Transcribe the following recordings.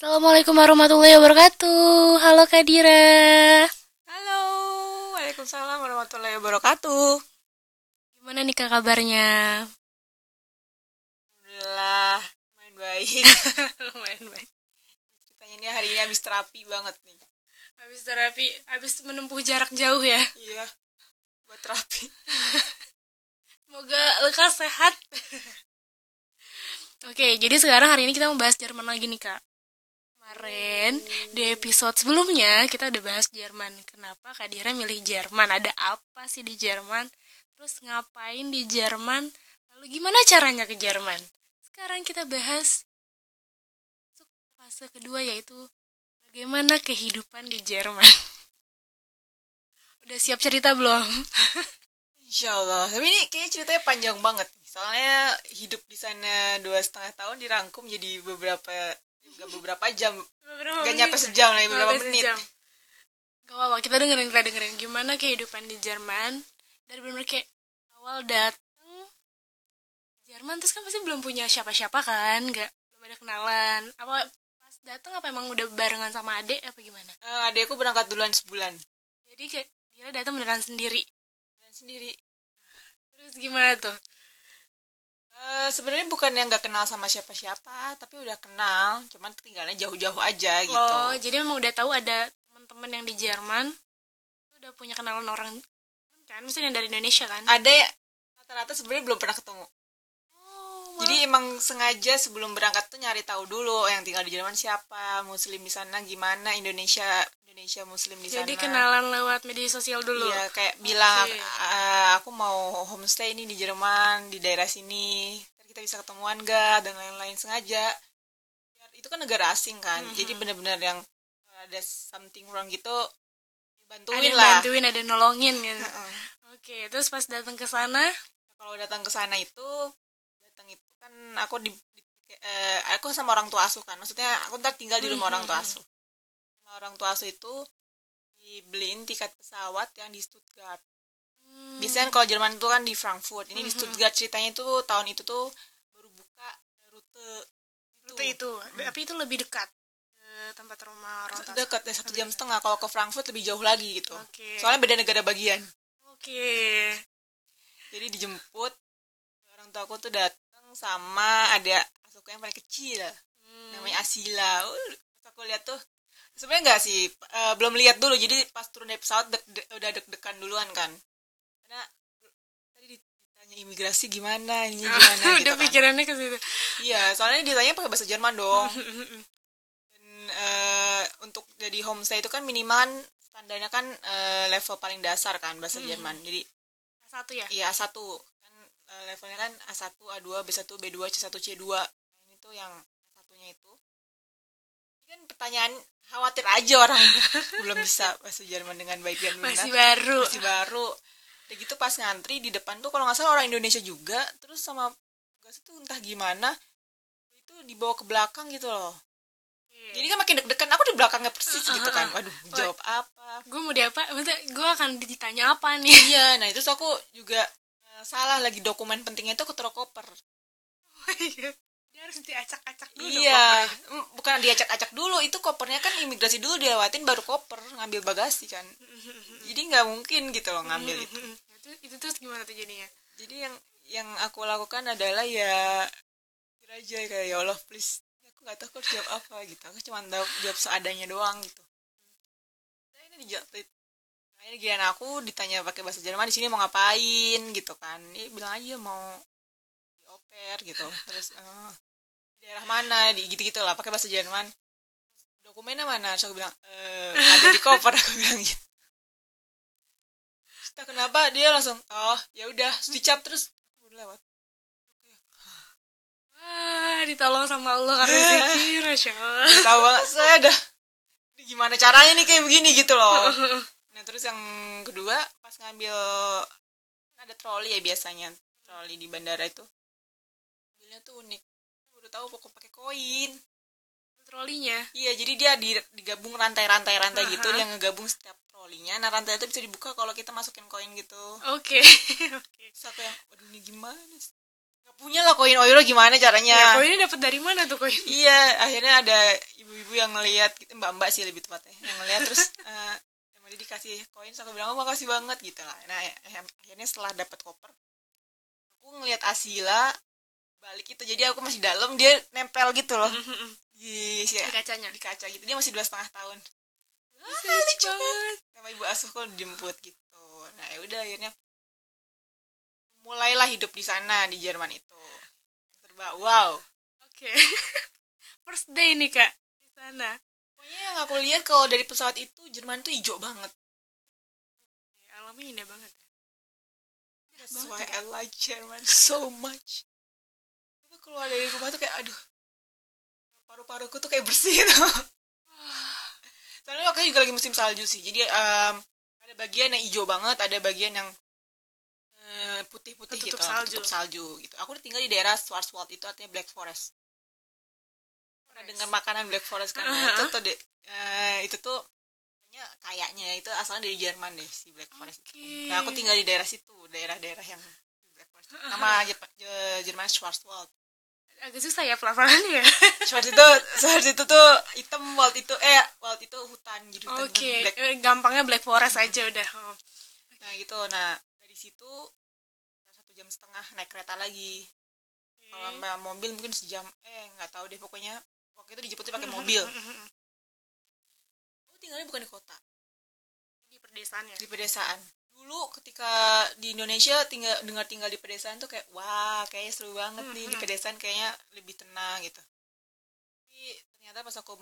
Assalamualaikum warahmatullahi wabarakatuh. Halo Kak Dira. Halo, Waalaikumsalam warahmatullahi wabarakatuh. Gimana nih Kak kabarnya? Alhamdulillah, main baik. Lumayan baik. Ceritanya ini hari ini habis terapi banget nih. Habis terapi, habis menempuh jarak jauh ya. Iya, buat terapi. Semoga lekas sehat. Oke, jadi sekarang hari ini kita membahas Jerman lagi nih Kak. Kemarin di episode sebelumnya kita udah bahas Jerman. Kenapa Kak Dira milih Jerman? Ada apa sih di Jerman? Terus ngapain di Jerman? Lalu gimana caranya ke Jerman? Sekarang kita bahas fase kedua yaitu bagaimana kehidupan di Jerman. Udah siap cerita belum? Insya Allah. Tapi ini kayaknya ceritanya panjang banget. Soalnya hidup di sana dua setengah tahun dirangkum jadi beberapa gak beberapa jam. Gak nyampe sejam lah, beberapa menit. Gak apa-apa, kita dengerin, kita dengerin gimana kehidupan di Jerman dari bener kayak awal dateng Jerman terus kan pasti belum punya siapa-siapa kan, nggak belum ada kenalan. Apa pas dateng apa emang udah barengan sama adek apa gimana? Eh, adekku berangkat duluan sebulan. Jadi kayak dia datang beneran sendiri. Dan sendiri. Terus gimana tuh? Eh, sebenarnya bukan yang nggak kenal sama siapa-siapa, tapi udah kenal, cuman tinggalnya jauh-jauh aja gitu. Oh, jadi emang udah tahu ada teman-teman yang di Jerman udah punya kenalan orang kan, misalnya yang dari Indonesia kan? Ada ya, rata-rata sebenarnya belum pernah ketemu. Oh, Jadi emang sengaja sebelum berangkat tuh nyari tahu dulu yang tinggal di Jerman siapa, muslim di sana gimana, Indonesia Indonesia muslim di sana. jadi kenalan lewat media sosial dulu. Iya, kayak bilang Oke. "Ah, aku mau homestay ini di Jerman, di daerah sini. Ntar kita bisa ketemuan gak dan lain-lain sengaja. Itu kan negara asing kan. Mhm. Jadi benar-benar yang ada something wrong gitu ada bantuin yang lah. bantuin, ada nolongin gitu. Oke, terus pas datang ke sana, kalau datang ke sana itu kan aku di, di- eh, aku sama orang tua asuh kan. Maksudnya aku ntar tinggal di rumah orang tua asuh. Sama orang tua asuh itu dibeliin tiket pesawat yang di Stuttgart. Hmm, biasanya kan kalau Jerman itu kan di Frankfurt. Ini di Mhm. Stuttgart ceritanya itu tahun itu tuh baru buka rute rute itu, tapi itu lebih dekat ke tempat rumah orang tua. dekat ya satu jam setengah. Kalau ke Frankfurt lebih jauh lagi gitu. Oke. soalnya beda negara bagian. Oke. jadi dijemput orang tua aku tuh datang sama ada asuhku yang paling kecil Hmm. namanya Asila uh, aku lihat tuh sebenarnya nggak sih eh, belum lihat dulu jadi pas turun dari pesawat dek- udah deg-degan dduluan kan karena tadi ditanya imigrasi gimana ini gimana gitu udah kan. pikirannya ke situ. iya soalnya ditanya pakai bahasa Jerman dong dan eh, untuk jadi homestay itu kan minimal standarnya kan eh, level paling dasar kan bahasa Hmm. Jerman jadi Satu ya? iya A1 eh, levelnya kan A1 A2 B1 B2 C1 C2 nah, ini tuh yang satunya itu. Ini kan pertanyaan khawatir aja orang. Belum bisa bahasa Jerman dengan baik dan benar. Masih baru. masih baru. Udah gitu pas ngantri di depan tuh kalau nggak salah orang Indonesia juga terus sama gas itu entah gimana itu dibawa ke belakang gitu loh. Jadi kan makin deg-degan aku di belakangnya persis Uh, gitu kan. uh. waduh jawab apa? gue mau diapa? Maksudnya gue akan ditanya apa nih? iya nah itu aku juga salah lagi dokumen pentingnya itu taruh koper Dia harus diacak-acak dulu. iya Mm, bukan diacak-acak dulu itu kopernya kan imigrasi dulu dilewatin baru koper ngambil bagasi kan jadi nggak mungkin gitu loh ngambil itu itu. itu terus gimana tuh jadinya? jadi yang yang aku lakukan adalah ya kira aja kayak ya Allah please aku nggak tahu aku harus jawab apa gitu aku cuma tahu jawab seadanya doang gitu nah, ini dijawab Akhirnya giliran aku ditanya pakai bahasa Jerman di sini mau ngapain? gitu kan. Ini bilang aja mau di oper gitu. Terus eh, di daerah mana? Di gitu gitu lah pakai bahasa Jerman. Dokumennya mana? Terus aku bilang "Eh, ada di koper. Aku bilang gitu. Tak kenapa dia langsung oh ya udah. Dicap terus aku udah lewat. Wah, ditolong sama Allah karena zikir, Masya Allah. tahu banget saya dah gimana caranya nih kayak begini? Gitu loh nah terus yang kedua pas ngambil kan ada troli ya biasanya troli di bandara itu mobilnya tuh unik baru tahu pokok pakai koin Trolinya. iya jadi dia di- digabung rantai-rantai rantai gitu yang ngegabung setiap trolinya nah rantai itu bisa dibuka kalau kita masukin koin gitu Oke. Oke. terus aku yang waduh ini gimana sih? nggak punya lah koin euro gimana caranya Ya, koinnya dapat dari mana tuh koin? Iya, akhirnya ada ibu-ibu yang ngelihat mbak-mbak sih lebih tepatnya yang ngelihat terus uh, dia dikasih koin aku bilang oh makasih banget gitu lah. Nah eh, akhirnya setelah dapat koper aku ngelihat Asila balik itu. Jadi aku masih dalam dia nempel gitu loh. Di, di kacanya? Di kaca gitu. Dia masih dua setengah tahun. Ah, lucu banget. sama ibu asuhku dijemput gitu. Nah ya udah akhirnya mulailah hidup di sana di Jerman itu. Serba wow. Oke. Okay. first day nih kak di sana pokoknya yang aku lihat kalau dari pesawat itu Jerman tuh hijau banget. Ya, alamnya indah banget. Ya That's why I like Jerman so much. Keluar dari rumah tuh kayak aduh. Paru-paruku tuh kayak bersih gitu. Soalnya waktu juga lagi musim salju sih jadi um, ada bagian yang hijau banget ada bagian yang uh, putih-putih gitu salju. tutup salju gitu. Aku udah tinggal di daerah Schwarzwald itu artinya Black Forest dengar makanan Black Forest kan uh -huh. itu tuh de, uh, itu tuh kayaknya itu asalnya dari Jerman deh si Black Forest okay. nah aku tinggal di daerah situ daerah-daerah yang Black Forest nama Jerman Schwarzwald agak susah ya pelafalannya ya Schwarz itu Schwarz itu tuh hitam Walt itu eh Walt itu hutan gitu oke okay. Eh, gampangnya Black Forest aja udah oh. nah gitu nah dari situ satu jam setengah naik kereta lagi okay. kalau mobil mungkin sejam eh nggak tahu deh pokoknya waktu itu dijemputnya pakai mobil. Oh tinggalnya bukan di kota? Di pedesaan ya? Di pedesaan. Dulu ketika di Indonesia tinggal dengar tinggal di pedesaan tuh kayak wah kayaknya seru banget nih di pedesaan kayaknya lebih tenang gitu. Tapi ternyata pas aku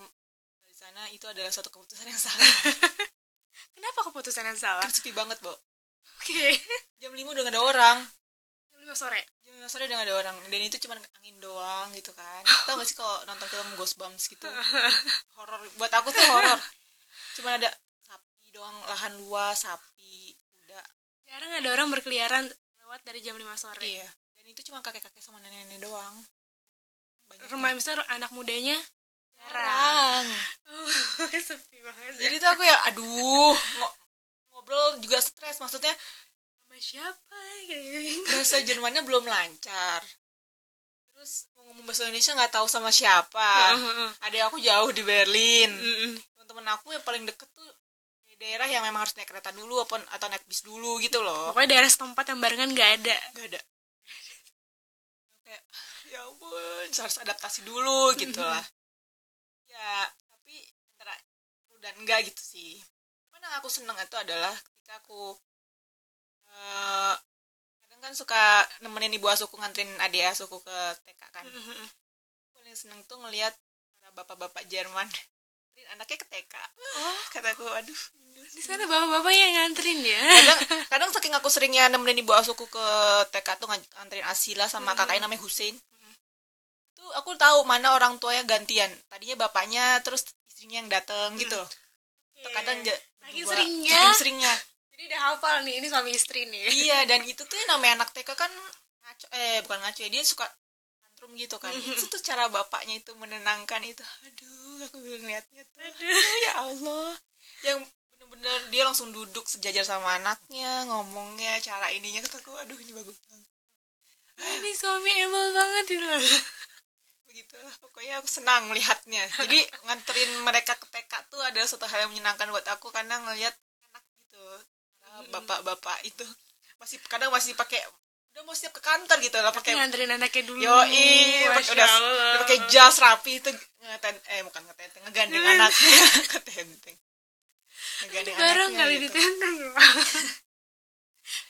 di sana itu adalah suatu keputusan yang salah. Kenapa keputusan yang salah? Kan sepi banget bo. Oke. Okay. jam lima udah gak ada orang jam sore jam lima sore udah gak ada orang dan itu cuma angin doang gitu kan tau gak sih kalau nonton film Ghostbumps gitu horor buat aku tuh horor cuma ada sapi doang lahan luas sapi Jarang ada orang berkeliaran lewat dari jam 5 sore. Iya. Dan itu cuma kakek-kakek sama nenek-nenek doang. Banyak Rumah besar anak mudanya jarang. Sepi banget. Jadi tuh aku ya aduh, ngobrol juga stres maksudnya sama siapa bahasa Jermannya belum lancar. Terus mau ngomong bahasa Indonesia nggak tahu sama siapa. Ada aku jauh di Berlin. Teman-teman aku yang paling deket tuh daerah yang memang harus naik kereta dulu apa atau naik bis dulu gitu loh. Pokoknya daerah setempat yang barengan nggak ada. Nggak ada. Kayak ya ampun harus adaptasi dulu gitu lah. Ya tapi antara dan enggak gitu sih. Cuman yang aku seneng itu adalah ketika aku uh, kadang kan suka nemenin ibu asuku nganterin adik asuku ke TK kan. Paling seneng tuh ngelihat para bapak-bapak Jerman anaknya ke TK oh. Kataku aduh di sana bapak-bapak yang nganterin ya? Kadang kadang saking aku seringnya nemenin ibu asuku ke TK tuh nganterin Asila sama hmm. kakaknya namanya Husein hmm. itu aku tahu mana orang tuanya gantian. Tadinya bapaknya terus istrinya yang dateng gitu. Loh okay. kadang saking seringnya. saking seringnya jadi udah hafal nih ini suami istri nih. Iya dan itu tuh namanya anak TK kan ngaco eh bukan ngaco ya dia suka tantrum gitu kan. Itu tuh cara bapaknya itu menenangkan itu. Aduh aku ngeliatnya tuh. Aduh. Ya Allah. Yang bener-bener dia langsung duduk sejajar sama anaknya ngomongnya cara ininya kataku aduh ini bagus banget. Ini suami emang banget ini. Begitu pokoknya aku senang melihatnya. Jadi nganterin mereka ke TK tuh adalah suatu hal yang menyenangkan buat aku karena ngelihat gitu bapak-bapak itu. Masih kadang masih pakai udah mau siap ke kantor gitu lah pakai nganterin anaknya dulu. Yo pakai udah, udah pakai jas rapi itu ngeten eh bukan ngeten ngegandeng anaknya. Ketenteng ngegandeng bareng kali gitu. ditenteng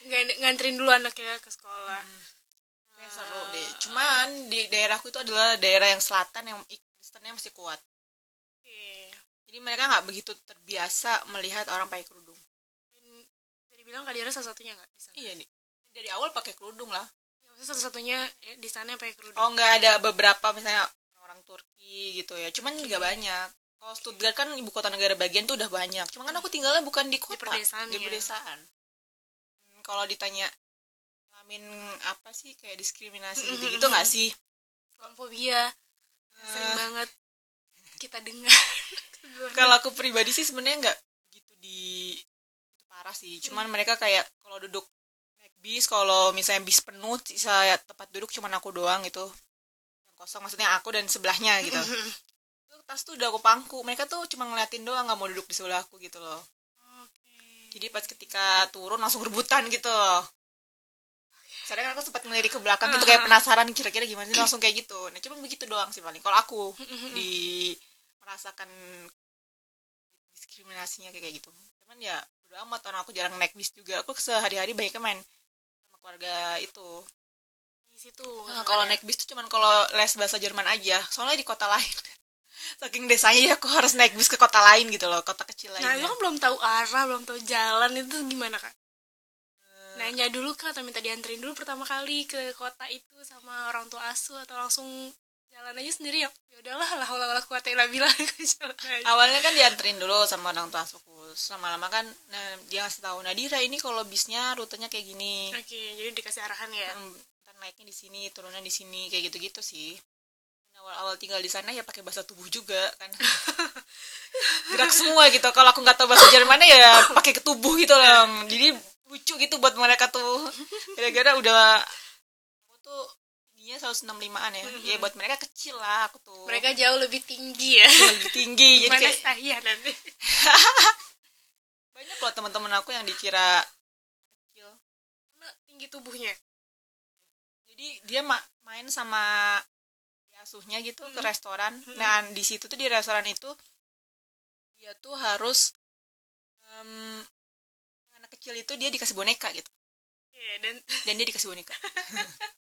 nganterin dulu anaknya ke sekolah. Hmm. ya, seru deh. Cuman di daerahku itu adalah daerah yang selatan yang Kristennya masih kuat. Okay. jadi mereka nggak begitu terbiasa melihat orang pakai kerudung bilang kalian salah satunya nggak? Iya nih dari awal pakai kerudung lah. Ya, maksudnya satu-satunya ya, di sana pakai kerudung. Oh nggak ada beberapa misalnya orang Turki gitu ya. Cuman nggak banyak. Kalau Stuttgart kan ibu kota negara bagian tuh udah banyak. Cuman kan aku tinggalnya bukan di kota. di pedesaan, di pedesaan. Ya. kalau ditanya ngalamin apa sih kayak diskriminasi gitu gitu nggak sih? Islamofobia uh, sering banget kita dengar. Kalau aku pribadi sih sebenarnya nggak gitu di parah sih cuman hmm. mereka kayak kalau duduk bis kalau misalnya bis penuh saya tempat duduk cuma aku doang gitu yang kosong maksudnya aku dan sebelahnya gitu itu tas tuh udah aku pangku mereka tuh cuma ngeliatin doang nggak mau duduk di sebelah aku gitu loh Oke. jadi pas ketika turun langsung rebutan gitu loh Soalnya kan aku sempat ngelirik ke belakang gitu kayak penasaran kira-kira gimana sih langsung kayak gitu. Nah cuma begitu doang sih paling. Kalau aku di merasakan diskriminasinya kayak gitu. Cuman ya udah amat orang aku jarang naik bis juga. Aku sehari-hari banyaknya main sama keluarga itu. Di situ. Nah, kalau naik bis tuh cuman kalau les bahasa Jerman aja. Soalnya di kota lain. Saking desanya ya aku harus naik bis ke kota lain gitu loh, kota kecil Nah, lainnya. lu kan belum tahu arah, belum tahu jalan itu gimana, Kak? Nanya dulu Kak atau minta dianterin dulu pertama kali ke kota itu sama orang tua asuh atau langsung jalan aja sendiri ya. Ya udahlah, lah Allah Allah kuat aja. awalnya kan dianterin dulu sama orang tua asuhku lama-lama kan nah, dia ngasih tahu Nadira ini kalau bisnya rutenya kayak gini. Oke, jadi dikasih arahan ya. Hmm, ntar naiknya di sini turunnya di sini kayak gitu-gitu sih. Awal-awal tinggal di sana ya pakai bahasa tubuh juga kan. Gerak semua gitu. Kalau aku nggak tahu bahasa Jermannya ya pakai ke tubuh gitu loh. Jadi lucu gitu buat mereka tuh. Gara-gara udah aku tuh dia 165an ya. Ya buat mereka kecil lah aku tuh. Mereka jauh lebih tinggi ya. lebih tinggi jadi kayak saya nanti? banyak loh teman-teman aku yang dikira kecil. Karena tinggi tubuhnya. jadi dia ma- main sama asuhnya gitu ke restoran. Nah di situ tuh di restoran itu dia tuh harus em, anak kecil itu dia dikasih boneka gitu. Iya, dan dan dia dikasih boneka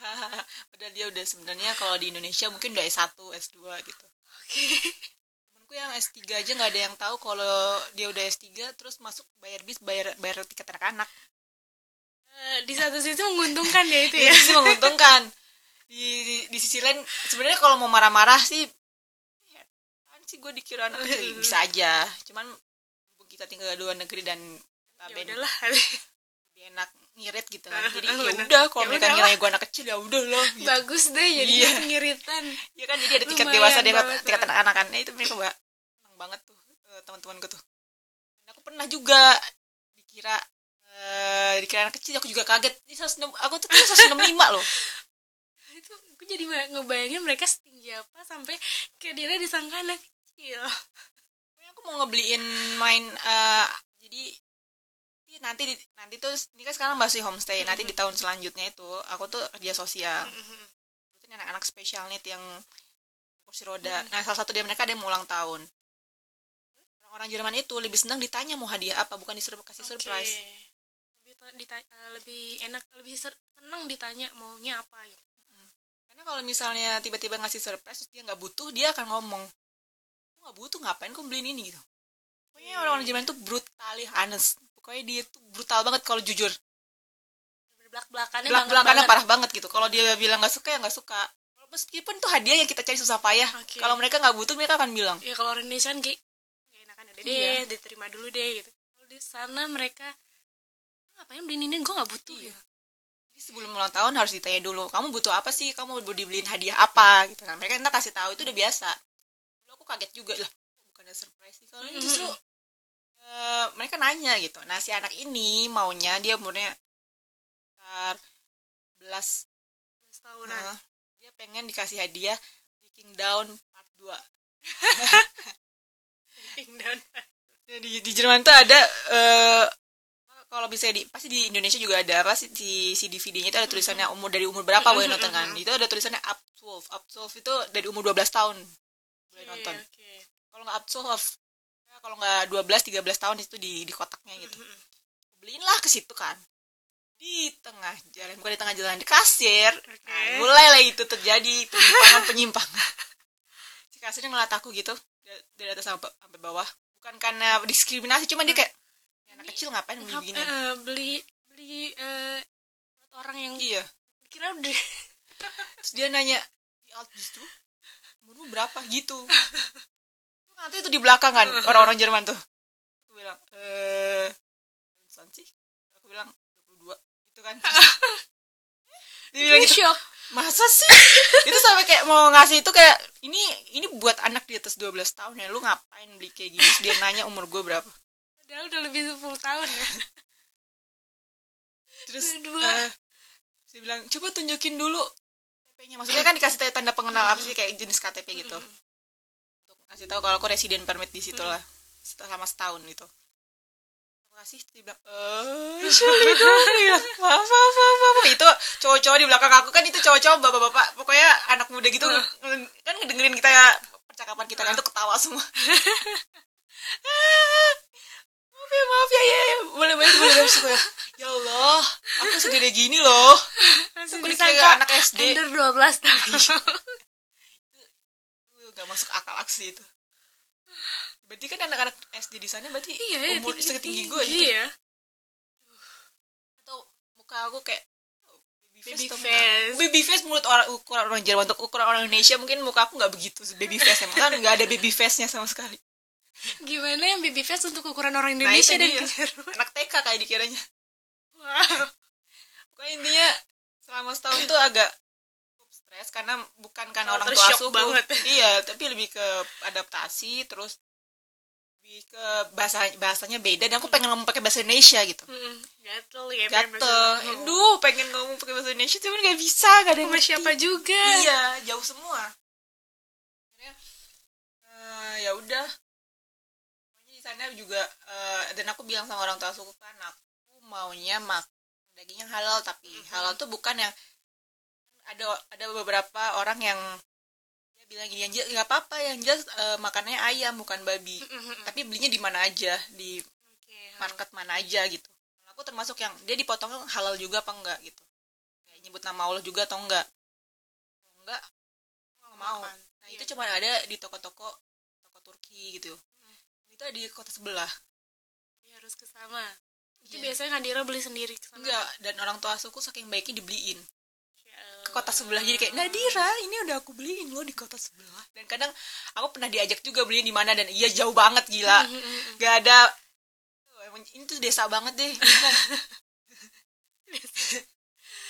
padahal dia udah sebenarnya kalau di Indonesia mungkin udah S1 S2 gitu oke. temenku yang S3 aja nggak ada yang tahu kalau dia udah S3 terus masuk bayar bis bayar bayar tiket anak-anak Eh, di satu sisi menguntungkan ya itu ya. sih menguntungkan di, di, di sisi lain sebenarnya kalau mau marah-marah sih ya, kan sih gue dikira anak kecil bisa aja cuman kita tinggal di luar negeri dan Ya lebih udahlah. enak ngirit gitu kan jadi Ah, ya udah kalau Ya mereka ngira gue anak kecil ya udah loh gitu. Bagus deh jadi Iya. pengiritan. ya kan jadi ada Lumayan dewasa dia Bang. anak-anak kan Nah, itu mereka mbak senang banget tuh eh, teman-temanku tuh dan aku pernah juga dikira eh, dikira anak kecil aku juga kaget ini 106 aku tuh 165 loh itu gue jadi ba- ngebayangin mereka setinggi apa sampai kayak dia disangka anak kecil aku mau ngebeliin main eh, jadi nanti di- nanti tuh ini kan sekarang masih homestay nanti di tahun selanjutnya itu aku tuh kerja sosial. Itu nih anak-anak spesial need yang kursi roda. Nah salah satu dari mereka ada yang mau ulang tahun. Orang-orang Jerman itu lebih senang ditanya mau hadiah apa bukan disuruh kasih surprise. Oke. lebih eh, lebih enak lebih seneng ditanya maunya apa gitu karena kalau misalnya tiba-tiba ngasih surprise terus dia nggak butuh dia akan ngomong aku nggak butuh ngapain kok beliin ini? gitu. Pokoknya orang-orang Jerman itu brutally honest pokoknya dia tuh brutal banget kalau jujur. Belak belakannya belak belakannya parah banget gitu. Kalau dia bilang nggak suka ya nggak suka. Meskipun itu hadiah yang kita cari susah payah. Oke. kalau mereka nggak butuh mereka akan bilang. Ya kalau orang Indonesia kan kayak "Ya enakan udah deh Iya. diterima dulu deh gitu. Kalau di sana mereka ngapain beliin ini gue nggak butuh. Iya. ya Jadi sebelum ulang tahun harus ditanya dulu kamu butuh apa sih? Kamu mau dibeliin hadiah apa? Gitu kan. Mereka entah kasih tahu itu udah biasa. Dulu aku kaget juga lah. Bukan ada surprise sih? Kalau ini Mhm. justru eh, mereka nanya gitu. Nah si anak ini maunya dia umurnya sekitar 11 tahunan Nah, dia pengen dikasih hadiah Breaking Down Part 2 Breaking down. Di, di Jerman tuh ada eh kalau bisa di pasti di Indonesia juga ada apa sih di si DVD-nya itu ada tulisannya umur dari umur berapa boleh nonton kan? itu ada tulisannya up 12 up 12 itu dari umur 12 tahun. Boleh nonton. Oke, oke. kalau nggak up 12 ya, kalau nggak 12 13 tahun itu di di kotaknya gitu. Beliin lah ke situ kan. Di tengah jalan bukan di tengah jalan di kasir. Oke. nah, mulailah itu terjadi penyimpangan penyimpangan. Si kasirnya ngeliat aku gitu dari- atas sampai sampai bawah. Bukan karena diskriminasi cuma dia kayak "Ini anak kecil ngapain beli begini? eh, beli beli buat orang yang iya. kira udah terus dia nanya di alt umurmu berapa? Gitu nanti itu di belakang kan orang-orang Jerman tuh. Aku bilang eh berapa sih. Aku bilang 22 gitu kan. Dia bilang gitu. Shock. Masa sih? Itu sampai kayak mau ngasih itu kayak ini ini buat anak di atas 12 tahun ya lu ngapain beli kayak gini? Terus dia nanya umur gue berapa. Padahal udah lebih 10 tahun ya. Terus Dua. eh, dia bilang coba tunjukin dulu KTP-nya maksudnya kan dikasih tanda pengenal apa sih kayak jenis KTP gitu kasih tahu kalau aku resident permit di situ lah. Selama setahun gitu. Aku kasih dia bilang eh. Ya. Maaf maaf maaf itu cowok-cowok di belakang aku kan itu cowok-cowok bapak-bapak. Pokoknya anak muda gitu nge- kan ngedengerin kita ya. Percakapan kita kan tuh ketawa semua. Maaf ya maaf ya ya, ya. boleh boleh boleh ya. Ya Allah aku segede gini loh. Aku dikira anak SD under 12 tahun. Gak masuk akal aksi itu berarti kan anak-anak SD di sana berarti iya ya umur tinggi- setinggi tinggi. gue gitu. Iya. Atau muka aku kayak Baby face. baby face. Menurut orang ukuran orang Jerman untuk ukuran orang Indonesia mungkin muka aku nggak begitu baby face emang. Kan nggak ada baby face nya sama sekali. Gimana yang baby face untuk ukuran orang nah Indonesia dan dia. Kejar- anak TK kayak dikiranya. Wow. Pokoknya intinya selama setahun tuh agak cukup stres karena bukan karena orang tua asuh banget. iya tapi lebih ke adaptasi terus lebih ke bahasa bahasanya beda. Dan aku pengen ngomong pakai bahasa Indonesia gitu. Mm-mm. gatel ya gatel. Aduh pengen ngomong pakai bahasa Indonesia cuman nggak bisa nggak ada sama siapa juga. Iya jauh semua. Eh, ya udah. Di sana juga eh, dan aku bilang sama orang tua suku kan aku maunya mak daging yang halal tapi halal tuh bukan yang ada ada beberapa orang yang ya bilang gini yang nggak apa-apa yang jelas eh, makanannya ayam bukan babi. Tapi belinya di mana aja? Di market mana aja gitu. Aku termasuk yang dia dipotong halal juga apa enggak gitu. Kayak nyebut nama Allah juga atau enggak? Enggak. Nggak mau. Makan. nah Iya. itu cuma ada di toko-toko toko Turki gitu. Itu ada di kota sebelah. Jadi harus ke sana. Itu Iya. biasanya Nadira beli sendiri ke sana. Enggak dan orang tua suku saking baiknya dibeliin kota sebelah. Jadi kayak Nadira ini udah aku beliin lo di kota sebelah. Dan kadang aku pernah diajak juga beliin di mana dan iya jauh banget gila. Mm-mm. gak ada. Oh, emang ini tuh desa banget deh.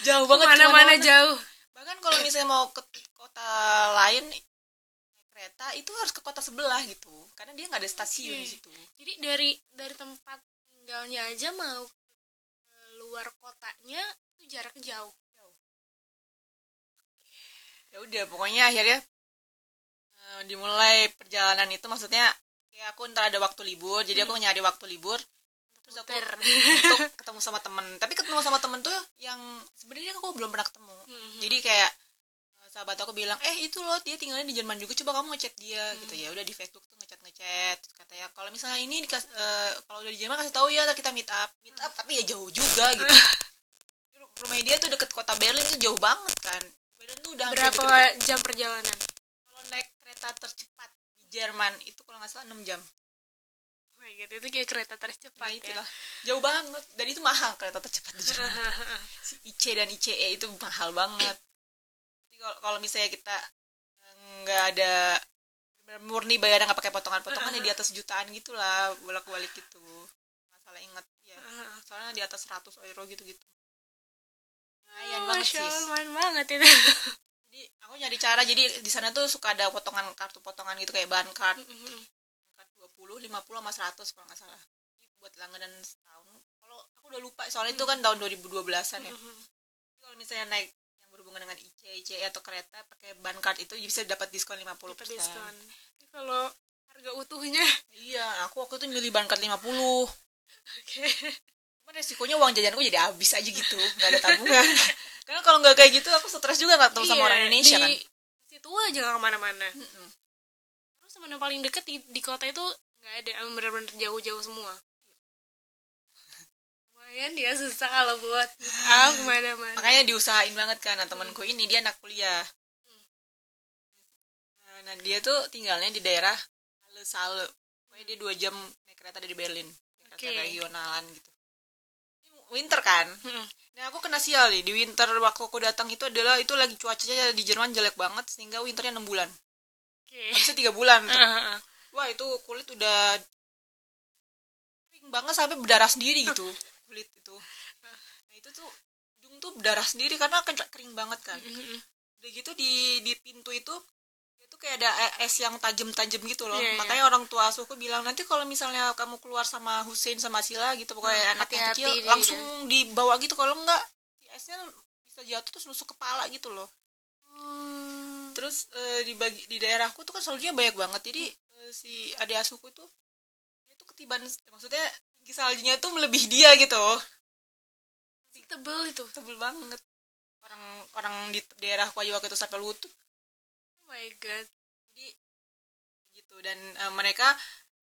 Jauh banget mana-mana ke mana-mana. jauh. Bahkan kalau misalnya mau ke kota lain naik kereta itu harus ke kota sebelah gitu. Karena dia nggak ada stasiun Oke. di situ. Jadi dari dari tempat tinggalnya aja mau ke luar kotanya itu jarak jauh ya udah pokoknya akhirnya eh, dimulai perjalanan itu. Maksudnya kayak aku ntar ada waktu libur jadi aku nyari waktu libur. Terus aku untuk ketemu sama temen. Tapi ketemu sama temen tuh yang sebenarnya aku belum pernah ketemu. Mhm. jadi kayak eh, sahabat aku bilang eh itu loh dia tinggalnya di Jerman juga coba kamu ngechat dia. Gitu. Ya udah di Facebook tuh ngechat ngechat katanya kalau misalnya ini dikas eh, kalau udah di Jerman kasih tahu ya kita meet up. Meet up tapi ya jauh juga gitu. Rumahnya dia tuh deket kota Berlin tuh jauh banget kan Tuh udah berapa jam perjalanan? Kalau naik kereta tercepat di Jerman itu kalau nggak salah 6 jam. Oh my god itu kayak kereta tercepat nah ya? itulah. Jauh banget. Dan itu mahal kereta tercepat di Jerman. Si IC dan ICE itu mahal banget. Jadi kalau kalau misalnya kita eh, nggak ada murni bayar nggak pakai potongan-potongan ya di atas jutaan gitulah bolak-balik gitu. Masalah inget ya soalnya di atas 100 euro gitu-gitu. lumayan banget Masya Allah, lumayan banget itu. Jadi aku nyari cara. Jadi di sana tuh suka ada potongan kartu potongan gitu kayak bahan card card 20, 50 sama 100 kalau nggak salah. Jadi buat langganan setahun. Kalau aku udah lupa soalnya itu kan tahun 2012an ya. Jadi kalau misalnya naik yang berhubungan dengan IC, ICE atau kereta pakai ban card itu bisa dapat diskon 50% Dapat diskon. Kalau harga utuhnya? Iya aku waktu itu milih ban card 50 oke. cuman resikonya uang jajanku jadi habis aja gitu nggak ada tabungan. Karena kalau nggak kayak gitu aku stres juga nggak sama Iya, orang Indonesia di kan? situ aja nggak ke mana-mana. Mm-mm. terus teman yang paling deket di, di kota itu nggak ada emang bener-bener jauh-jauh semua. Lumayan dia susah kalau buat ah ke mana-mana. Makanya diusahain banget kan? Nah temanku ini dia anak kuliah. Nah, nah dia tuh tinggalnya di daerah Halle Saale pokoknya dia dua jam naik kereta dari Berlin. Kereta Oke. regionalan gitu winter kan Mm-mm. nah aku kena sial nih di winter waktu aku datang itu adalah itu lagi cuacanya di Jerman jelek banget sehingga winternya enam bulan oke bisa tiga bulan tuh. Ah. wah itu kulit udah kering banget sampai berdarah sendiri gitu kulit itu nah itu tuh hidung tuh berdarah sendiri karena kering banget kan udah gitu di di pintu itu kayak ada e- es yang tajam-tajam gitu loh. Iya, iya. makanya orang tua asuhku bilang nanti kalau misalnya kamu keluar sama Hussein sama Sila gitu pokoknya Hmm, anak yang kecil dia, langsung dibawa gitu. Kalau enggak esnya bisa jatuh terus nusuk kepala gitu loh. Hmm. terus eh, di bagi di daerahku tuh kan saljunya banyak banget. Jadi eh, si adik asuku itu dia tuh ketiban maksudnya tinggi saljunya tuh melebihi dia gitu. Tebel itu. Tebel banget. Orang orang di daerah Kuayu waktu itu sampai lutut my god jadi gitu dan eh, mereka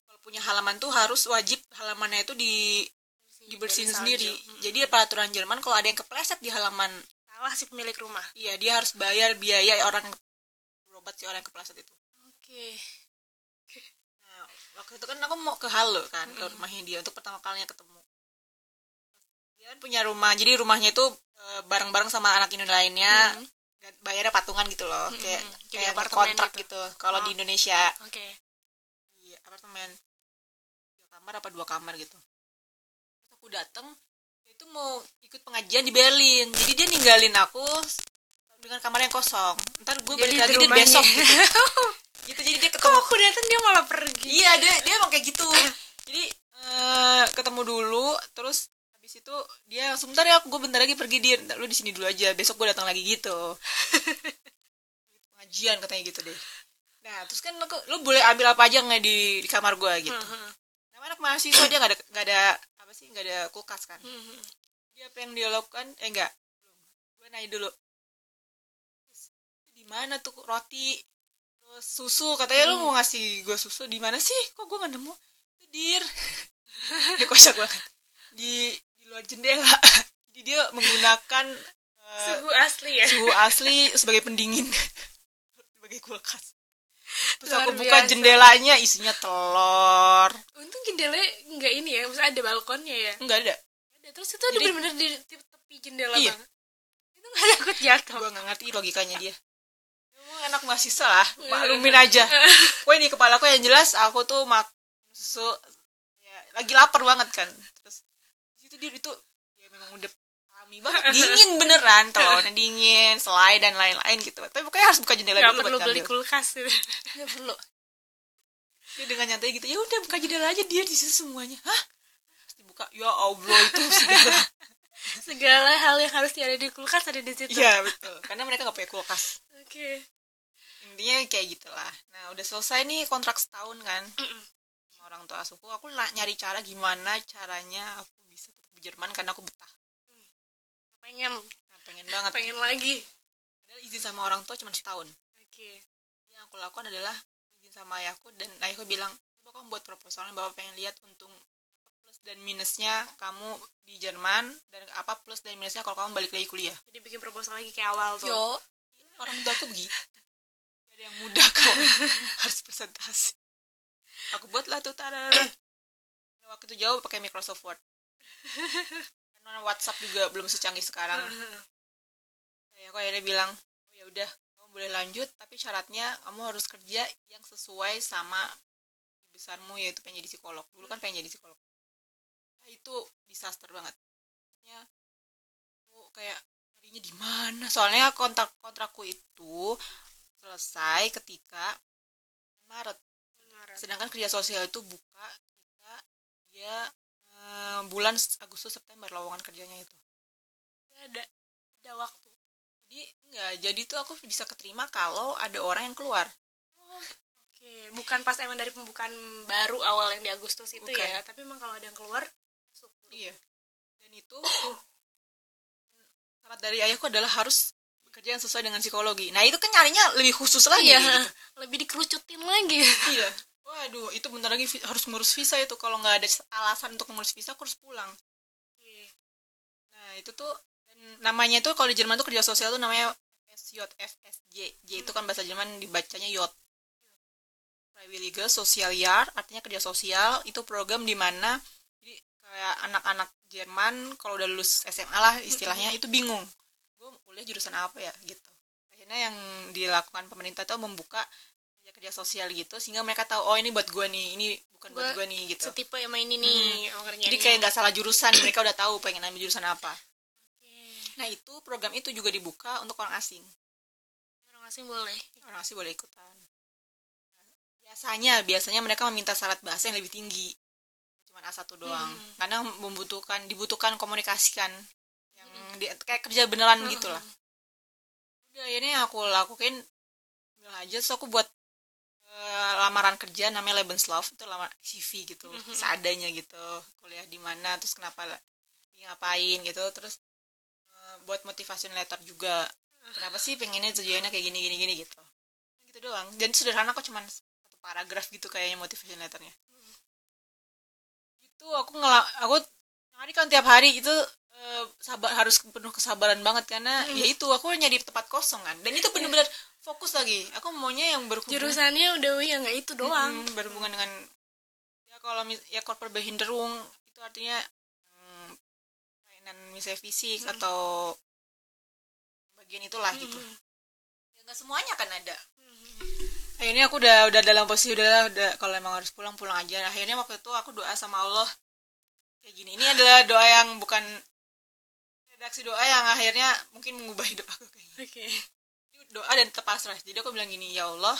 kalau punya halaman tuh harus wajib halamannya itu di dibersihin sendiri salju. Mm. jadi peraturan Jerman kalau ada yang kepleset di halaman salah si pemilik rumah iya dia harus bayar biaya orang berobat si orang yang kepleset itu oke nah waktu itu kan aku mau ke Halo kan ke Mm. rumahnya dia untuk pertama kalinya ketemu dia kan punya rumah jadi rumahnya itu eh, bareng-bareng sama anak Indo lainnya Mm. Bayarnya patungan gitu loh Mm-mm. kayak Jadi kayak apartemen kontrak gitu. gitu, kalau Oh. di Indonesia oke di apartemen tiga kamar apa dua kamar gitu Terus aku datang dia itu mau ikut pengajian di Berlin jadi dia ninggalin aku dengan kamar yang kosong ntar gue balik lagi di dia besok gitu. gitu jadi dia kok ketemu aku datang dia malah pergi iya dia dia emang kayak gitu jadi eh, ketemu dulu terus habis itu dia langsung bentar ya gue bentar lagi pergi dia lu di sini dulu aja. Besok gue datang lagi gitu. Pengajian katanya gitu deh. Nah terus kan aku, lu boleh ambil apa aja nggak di, di kamar gue gitu. Nah anak mahasiswa dia nggak ada nggak ada apa sih nggak ada kulkas kan? Mhm. dia apa yang dia lakukan? Eh enggak belum gue nanya dulu. "Terus, di mana tuh roti? Terus susu katanya lu Hmm. mau ngasih gue susu di mana sih? Kok gue nggak nemu? Dir. Dia kocak banget. Di di luar jendela. Jadi dia menggunakan eh, suhu asli ya? suhu asli sebagai pendingin. Sebagai kulkas. Terus Luar aku buka biasa. jendelanya isinya telur. Untung jendelanya nggak ini ya maksudnya ada balkonnya ya? Enggak ada. Ada. Terus itu ada Jadi- bener-bener di te- tepi jendela Iya. banget. Itu nggak takut jatuh. Gue nggak ngerti logikanya dia. Emang anak mahasiswa lah maklumin aja. Gue di kepala aku yang jelas aku tuh mak susu ya, lagi lapar banget kan. Terus dia itu ya memang udah alami banget. Dingin beneran telurnya dingin selai dan lain-lain gitu. Tapi pokoknya harus buka jendela nggak dulu perlu buat beli ngambil. kulkas gitu. Nggak perlu. Dia dengan nyantai gitu ya udah buka jendela aja dia di situ semuanya. Hah? Terus dibuka ya allah itu segala. Segala hal yang harus ada di kulkas ada di situ. Iya betul. Karena mereka nggak punya kulkas. Oke. Intinya kayak gitulah. Nah udah selesai nih kontrak setahun kan? Mm-mm. sama orang tua asuku aku nyari cara gimana caranya aku bisa di Jerman karena aku betah. Pengen. Nah, pengen banget. Pengen lagi. Padahal izin sama orang tua cuma setahun. Oke. Yang aku lakukan adalah izin sama ayahku dan ayahku bilang coba kamu buat proposalnya bapak pengen lihat untung plus dan minusnya kamu di Jerman dan apa plus dan minusnya kalau kamu balik lagi kuliah. Jadi bikin proposal lagi kayak awal tuh. Yo orang tua aku begitu ada yang mudah kau harus presentasi. Aku buatlah tuh tada waktu itu jauh pakai Microsoft Word karena WhatsApp juga belum secanggih sekarang. Ya aku akhirnya bilang oh ya udah kamu boleh lanjut tapi syaratnya kamu harus kerja yang sesuai sama besarmu yaitu pengen jadi psikolog. Dulu kan pengen jadi psikolog. Nah, itu disaster banget. Ya aku kayak nyarinya di mana? Soalnya kontrak kontrakku itu selesai ketika Maret. Sedangkan kerja sosial itu buka ketika dia bulan Agustus September lowongan kerjanya itu. Ada ada waktu. Jadi enggak jadi tuh aku bisa keterima kalau ada orang yang keluar. Oke. Bukan pas emang dari pembukaan baru awal yang di Agustus itu Bukan. ya tapi emang kalau ada yang keluar masuk iya. Dan itu syarat dari ayahku adalah harus bekerja yang sesuai dengan psikologi. Nah itu kan nyarinya lebih khusus lagi iya gitu. lebih dikerucutin lagi. Iya waduh itu bentar lagi harus ngurus visa itu. Kalau nggak ada alasan untuk ngurus visa aku harus pulang. Nah itu tuh namanya tuh kalau di Jerman tuh kerja sosial tuh namanya FSJ FSJ J itu kan bahasa Jerman dibacanya YOT Freiwillige Social Jahr artinya kerja sosial. Itu program di mana jadi kayak anak-anak Jerman kalau udah lulus SMA lah istilahnya itu bingung. Gue kuliah jurusan apa ya gitu. Akhirnya yang dilakukan pemerintah tuh membuka kerja kerja sosial gitu sehingga mereka tahu oh ini buat gue nih ini bukan buat Gua gue nih gitu. setipe yang main ini oh, kerjanya. jadi kayak nggak salah jurusan mereka udah tahu pengen ambil jurusan apa. Oke. nah itu program itu juga dibuka untuk orang asing. Orang asing boleh. Orang asing boleh ikutan. Biasanya biasanya mereka meminta syarat bahasa yang lebih tinggi. Cuma A1 doang. Hmm. karena membutuhkan dibutuhkan komunikasikan yang di, kayak kerja beneran gitu lah. Udah ini yang aku lakuin bilang aja. Terus aku buat eh, lamaran kerja namanya Lebenslauf itu lama CV gitu seadanya gitu kuliah di mana terus kenapa ngapain gitu terus eh, buat motivation letter juga. Kenapa sih pengennya tujuannya kayak gini gini gini gitu. Gitu doang. Dan sederhana kok cuman satu paragraf gitu kayaknya motivation letternya. Itu aku ngelak aku hari kan tiap hari itu eh, sabar harus penuh kesabaran banget karena ya itu aku nyari tempat kosong kan. Dan itu bener-bener fokus lagi. Aku maunya yang berhubungan jurusannya udah ya nggak itu doang. Mm, berhubungan dengan ya kalau mis- ya corporate behinderung itu artinya mm, kelainan misalnya fisik atau bagian itulah gitu. Mm. ya nggak semuanya kan ada. Akhirnya aku udah udah dalam posisi udah udah kalau emang harus pulang pulang aja. Akhirnya waktu itu aku doa sama Allah kayak gini. Ini adalah doa yang bukan redaksi doa yang akhirnya mungkin mengubah hidup aku kayaknya Ini doa dan tetap pasrah jadi aku bilang gini ya Allah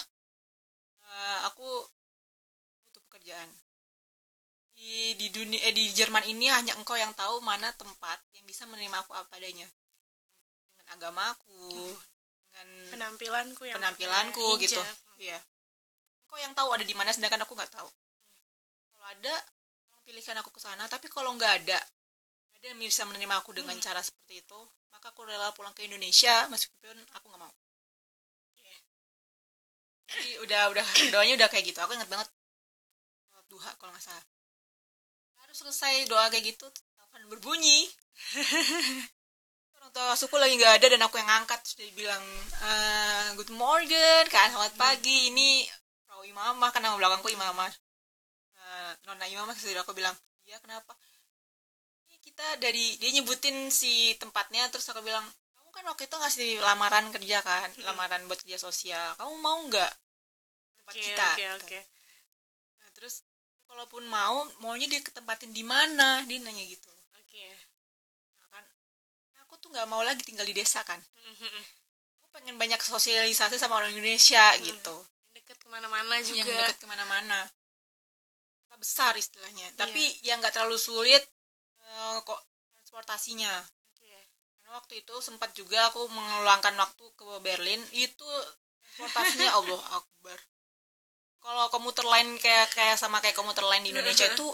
eh, aku butuh pekerjaan. Di di dunia eh, di Jerman ini hanya engkau yang tahu mana tempat yang bisa menerima aku apa adanya. Dengan agamaku dengan penampilanku yang penampilanku gitu. Iya. Engkau yang tahu ada di mana sedangkan aku nggak tahu. Kalau ada pilihkan aku ke sana tapi kalau nggak ada ada yang bisa menerima aku dengan Hmm. cara seperti itu maka aku rela pulang ke Indonesia meskipun aku nggak mau. Iya. jadi udah udah doanya udah kayak gitu. Aku inget banget duha kalau nggak salah. Harus selesai doa kayak gitu telepon berbunyi. Orang tua suku lagi nggak ada dan aku yang ngangkat. Terus dia bilang eh good morning kan selamat pagi. Ini Frau Imamah kan nama belakangku Imamah Nona Imamah sih aku bilang iya kenapa? Ini kita dari dia nyebutin si tempatnya terus aku bilang kamu kan waktu itu ngasih lamaran kerja kan lamaran buat kerja sosial kamu mau nggak? Tempat oke kita oke gitu. oke. Nah, terus kalaupun mau maunya dia ketempatin di mana? Dia nanya gitu. Oke. Nah, kan aku tuh nggak mau lagi tinggal di desa kan. Mhm. aku pengen banyak sosialisasi sama orang Indonesia Hmm. gitu. Deket ke mana-mana yang juga. dekat ke mana-mana. kota besar istilahnya. Iya. tapi yang nggak terlalu sulit eh, kok transportasinya. Oke. karena waktu itu sempat juga aku mengeluangkan waktu ke Berlin itu transportasinya Allah Akbar. Kalau komuter lain kayak kayak sama kayak komuter lain di Indonesia itu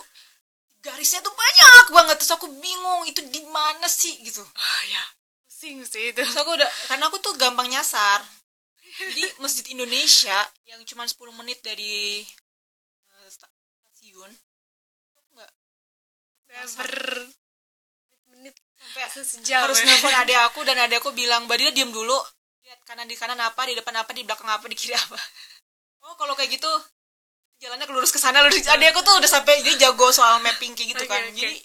garisnya tuh banyak banget. Terus aku bingung itu di mana sih gitu. Oh ya. Pusing sih itu. Terus aku udah karena aku tuh gampang nyasar. Jadi masjid Indonesia yang cuma 10 menit dari eh, sta- stasiun aku nggak ber menit sampai sejam harus ya. nelfon adek aku dan adek aku bilang mbak Dila diem dulu. Lihat kanan di kanan apa di depan apa di belakang apa di kiri apa. Oh kalau kayak gitu jalannya lurus ke sana. Lurus adek aku tuh udah sampai dia jago soal mapping kayak gitu Oke, kan. oke. jadi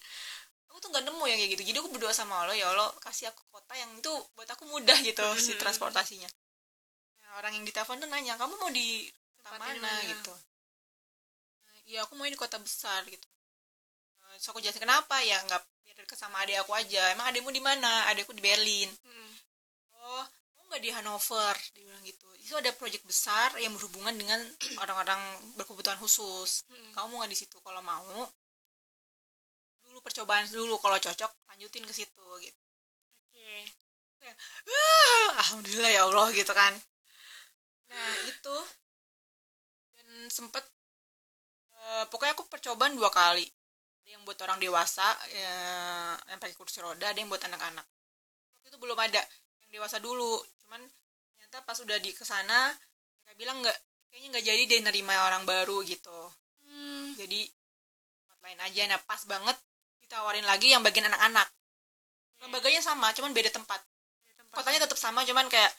aku tuh nggak nemu yang kayak gitu. Jadi aku berdoa sama Allah ya Allah kasih aku kota yang itu buat aku mudah gitu si Mhm. transportasinya. Nah, orang yang ditelepon tuh nanya kamu mau di di mana? mana?" gitu. Iya aku mau di kota besar gitu Eh, terus aku jelasin kenapa ya nggak biar deket sama adik aku aja. Emang adikmu di mana? Adikku di Berlin. Hmm. oh mau nggak di Hanover? Dia bilang gitu. Itu ada proyek besar yang berhubungan dengan orang-orang berkebutuhan khusus. Hmm. kamu mau nggak di situ? Kalau mau dulu percobaan dulu. Kalau cocok lanjutin ke situ gitu. Oke. Ah, alhamdulillah ya Allah gitu kan. Nah itu. Dan sempet eh, pokoknya aku percobaan dua kali yang buat orang dewasa ya, yang pakai kursi roda ada yang buat anak-anak. Waktu itu belum ada yang dewasa dulu. Cuman ternyata pas udah di ke sana mereka bilang nggak kayaknya nggak jadi deh nerima orang baru gitu. Hmm. jadi tempat lain aja. Nah pas banget ditawarin lagi yang bagian anak-anak. Lembaganya sama cuman beda tempat. Tempat- kotanya tetap sama cuman kayak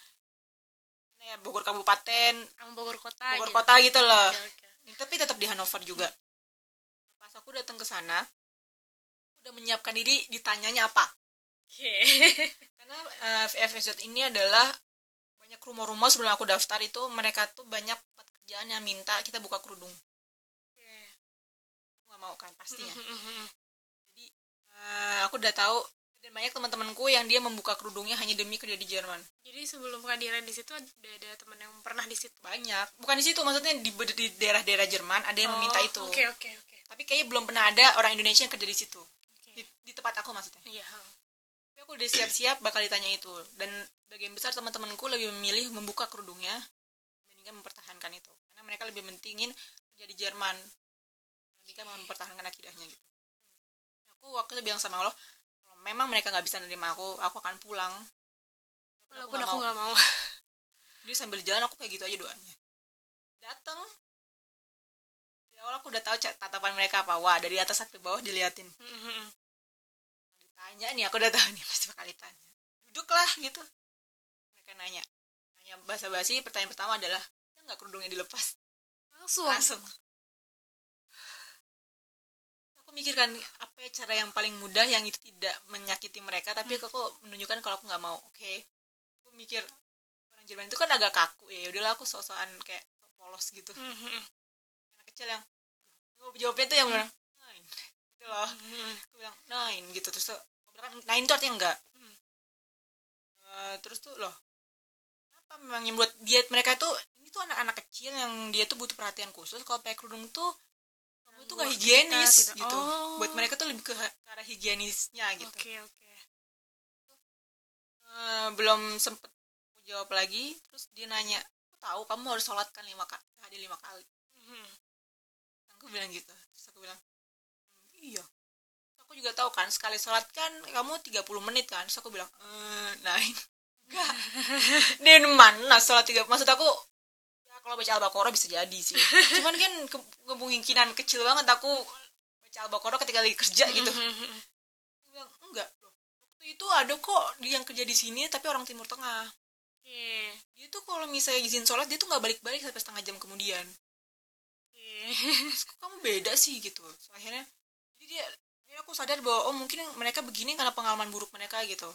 ya Bogor Kabupaten. Bogor kota Bogor gitu. kota gitu loh. Oke, oke. tapi tetap di Hanover juga pas aku datang ke sana udah menyiapkan diri ditanyanya apa. Oke. Karena FFZ ini adalah banyak rumah-rumah sebelum aku daftar itu mereka tuh banyak tempat kerjaan yang minta kita buka kerudung. Aku nggak mau kan pastinya. Jadi eh, aku udah tahu dan banyak teman-temanku yang dia membuka kerudungnya hanya demi kerja di Jerman. Jadi sebelum kehadiran di situ ada ada teman yang pernah di situ? Banyak. Bukan di situ maksudnya di, di daerah-daerah Jerman ada yang meminta Oh, itu. oke oke oke tapi kayaknya belum pernah ada orang Indonesia yang kerja di situ. Oke. di, di tempat aku maksudnya. Iya tapi aku udah siap-siap bakal ditanya itu. Dan bagian besar teman-temanku lebih memilih membuka kerudungnya dibandingkan mempertahankan itu. Karena mereka lebih mentingin kerja di Jerman dibandingkan mempertahankan akidahnya gitu. Aku waktu itu bilang sama Allah kalau memang mereka nggak bisa nerima aku aku akan pulang. Walaupun aku nggak mau. Dia sambil jalan aku kayak gitu aja doanya. Dateng di awal aku udah tahu tatapan mereka apa. Wah dari atas sampai bawah diliatin. Ditanya nih aku udah tahu nih pasti bakal ditanya. Duduklah gitu. Mereka nanya. Nanya basa basi pertanyaan pertama adalah nggak kerudungnya dilepas? Langsung? Langsung. Aku mikirkan apa ya cara yang paling mudah yang itu tidak menyakiti mereka tapi aku menunjukkan kalau aku nggak mau oke? Aku mikir orang Jerman itu kan agak kaku ya. Udahlah aku sosokan kayak polos gitu. Anak kecil yang aku jawabnya tuh yang bilang nine gitu loh. Aku bilang nine gitu. Terus tuh bilang kan nine itu artinya enggak. Eh, terus tuh loh apa memang yang buat dia mereka tuh ini tuh anak-anak kecil yang dia tuh butuh perhatian khusus. Kalau pakai kerudung tuh kamu tuh gak higienis kita tidak- gitu. Oh. buat mereka tuh lebih ke, ke arah higienisnya gitu. Oke oke. Eh, belum sempet jawab lagi. Terus dia nanya aku tahu kamu harus sholat kan lima kali sehari lima kali aku bilang gitu. Terus aku bilang "Hmm, iya. Aku juga tahu kan sekali sholat kan kamu 30 menit kan. Terus aku bilang eh nah enggak. Dia mana sholat tiga maksud aku ya kalau baca al-baqarah bisa jadi sih. Cuman kan ke, kemungkinan kecil banget aku baca al-baqarah ketika lagi kerja gitu. Aku bilang enggak waktu itu ada kok yang kerja di sini tapi orang timur tengah. Oke. Dia tuh kalau misalnya izin sholat dia tuh nggak balik-balik sampai setengah jam kemudian terus kok kamu beda sih gitu. So, akhirnya jadi dia akhirnya aku sadar bahwa oh mungkin mereka begini karena pengalaman buruk mereka gitu.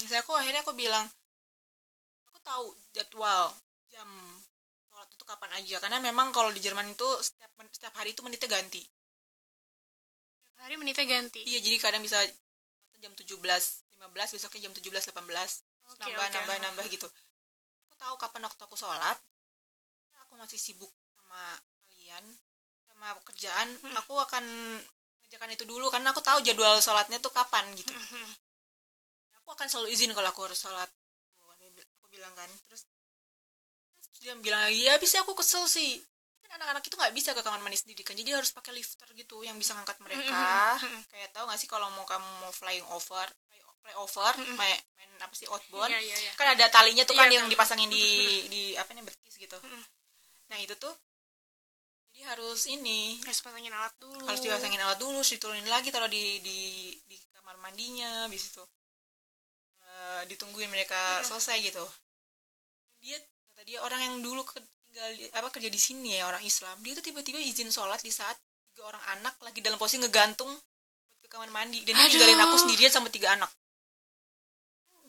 Misalnya aku akhirnya aku bilang aku tahu jadwal jam sholat itu kapan aja. Karena memang kalau di Jerman itu setiap setiap hari itu menitnya ganti. Hari menitnya ganti? Iya jadi kadang bisa jam 17 15 besoknya jam 17 18 Oke, nambah oke. nambah nambah gitu. Aku tahu kapan waktu aku sholat. Aku masih sibuk sama kalian sama pekerjaan Hmm. aku akan mengerjakan itu dulu karena aku tahu jadwal sholatnya tuh kapan gitu. Aku akan selalu izin kalau aku harus sholat. Aku bilang kan terus, terus dia bilang lagi ya bisa aku kesel sih. Kan anak-anak itu nggak bisa ke kamar mandi sendiri kan jadi harus pakai lifter gitu yang bisa ngangkat mereka. Kayak tahu nggak sih kalau mau kamu mau flying over fly, fly over main, main apa sih outbound Iya, iya, iya. kan ada talinya tuh kan Iya, yang dipasangin di di apa nih betis gitu. Nah itu tuh jadi harus ini harus pasangin alat dulu. harus dipasangin alat dulu terus diturunin lagi taruh di di di kamar mandinya habis itu eh, ditungguin mereka selesai gitu. Dia kata dia orang yang dulu ke- tinggal di, apa kerja di sini ya orang Islam dia tuh tiba-tiba izin sholat di saat tiga orang anak lagi dalam posisi ngegantung ke kamar mandi dan dia Aduh. ninggalin aku sendirian sama tiga anak.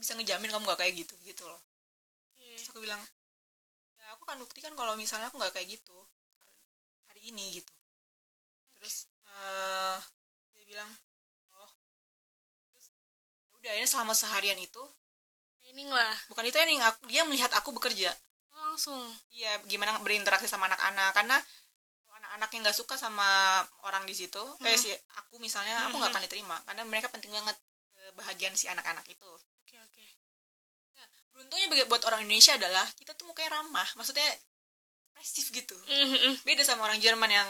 Bisa ngejamin kamu gak kayak gitu gitu loh. Oke. terus aku bilang ya aku kan buktikan kalau misalnya aku nggak kayak gitu ini gitu. Terus eh dia bilang oh terus ya udah ini selama seharian itu ini lah. Bukan itu yang aku, dia melihat aku bekerja. Langsung? Iya gimana berinteraksi sama anak-anak karena anak-anak yang nggak suka sama orang di situ eh si aku misalnya aku nggak akan diterima karena mereka penting banget kebahagiaan si anak-anak itu. Oke oke. Beruntungnya bagi- buat orang Indonesia adalah kita tuh mukanya ramah. Maksudnya ekspresif gitu. Beda sama orang Jerman yang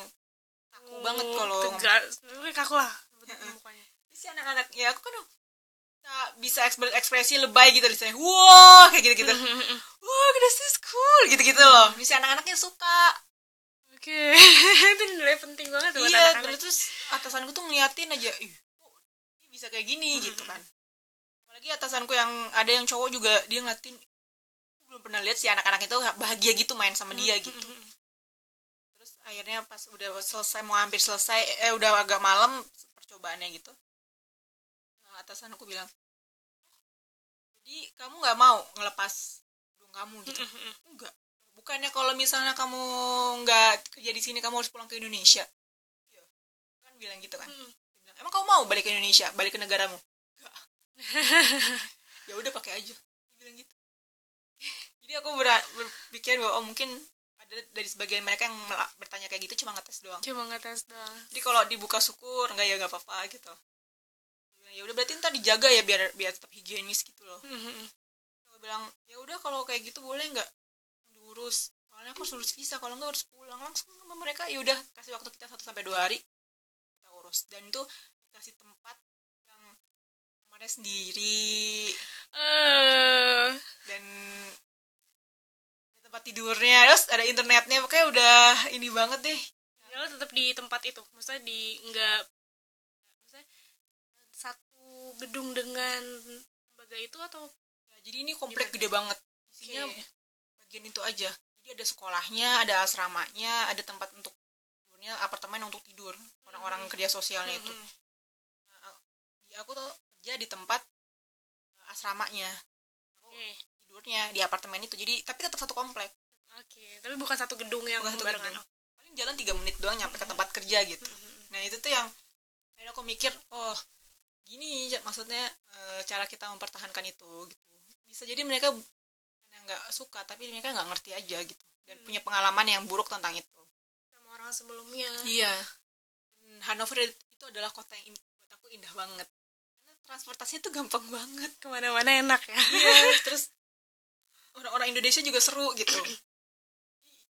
kaku banget kalau ngomong. tegas Tapi kaku lah. Mukanya si anak-anak ya aku kan bisa- bisa ekspre- ekspresi lebay gitu di sana wah kayak gitu gitu wah this is cool gitu gitu loh si anak-anaknya suka. Oke. Itu nilai penting banget buat iya anak-anak. terus atasanku tuh ngeliatin aja ih ini bisa kayak gini? Gitu kan. Apalagi atasanku yang ada yang cowok juga dia ngeliatin belum pernah lihat si anak-anak itu bahagia gitu main sama dia gitu. terus akhirnya pas udah selesai mau hampir selesai eh udah agak malam percobaannya gitu. Nah, atasan aku bilang jadi kamu nggak mau ngelepas hidung kamu gitu? Enggak. Bukannya kalau misalnya kamu nggak kerja di sini kamu harus pulang ke Indonesia? Iya. kan bilang gitu kan. Bilang, emang kamu mau balik ke Indonesia? Balik ke negaramu? Enggak. Ya udah pakai aja jadi aku ber- berpikir bahwa oh, mungkin ada dari sebagian mereka yang bertanya kayak gitu cuma ngetes doang. Cuma ngetes doang. Jadi kalau dibuka syukur enggak ya nggak apa-apa gitu. Ya udah berarti ntar dijaga ya biar biar tetap higienis gitu loh. Aku bilang ya udah kalau kayak gitu boleh nggak diurus? Soalnya aku harus urus visa kalau nggak harus pulang langsung sama mereka. Ya udah kasih waktu kita satu sampai dua hari kita urus. Dan itu dikasih tempat yang kamarnya sendiri. Eh. Dan tempat tidurnya terus ada internetnya pokoknya udah ini banget deh. Ya lo tetap di tempat itu maksudnya di enggak maksudnya satu gedung dengan lembaga itu atau? Ya, jadi ini komplek gede banget. Isinya Oke. bagian itu aja. Jadi ada sekolahnya ada asramanya ada tempat untuk tidurnya apartemen untuk tidur orang-orang kerja sosialnya itu. Mhm. Nah, di aku tuh kerja di tempat eh, asramanya. Oke tidurnya di apartemen itu jadi tapi tetap satu komplek. Oke tapi bukan satu gedung yang Bukan satu barengan. gedung. paling jalan tiga menit doang nyampe ke tempat kerja gitu. Mhm. nah itu tuh yang akhirnya aku mikir oh gini maksudnya eh, cara kita mempertahankan itu gitu. Bisa jadi mereka nggak suka tapi mereka nggak ngerti aja gitu. Dan punya pengalaman yang buruk tentang itu. Sama orang sebelumnya. Iya. Hanover itu adalah kota yang buat aku indah banget. Karena transportasinya tuh gampang banget ke mana-mana enak ya. Iya terus orang-orang Indonesia juga seru gitu.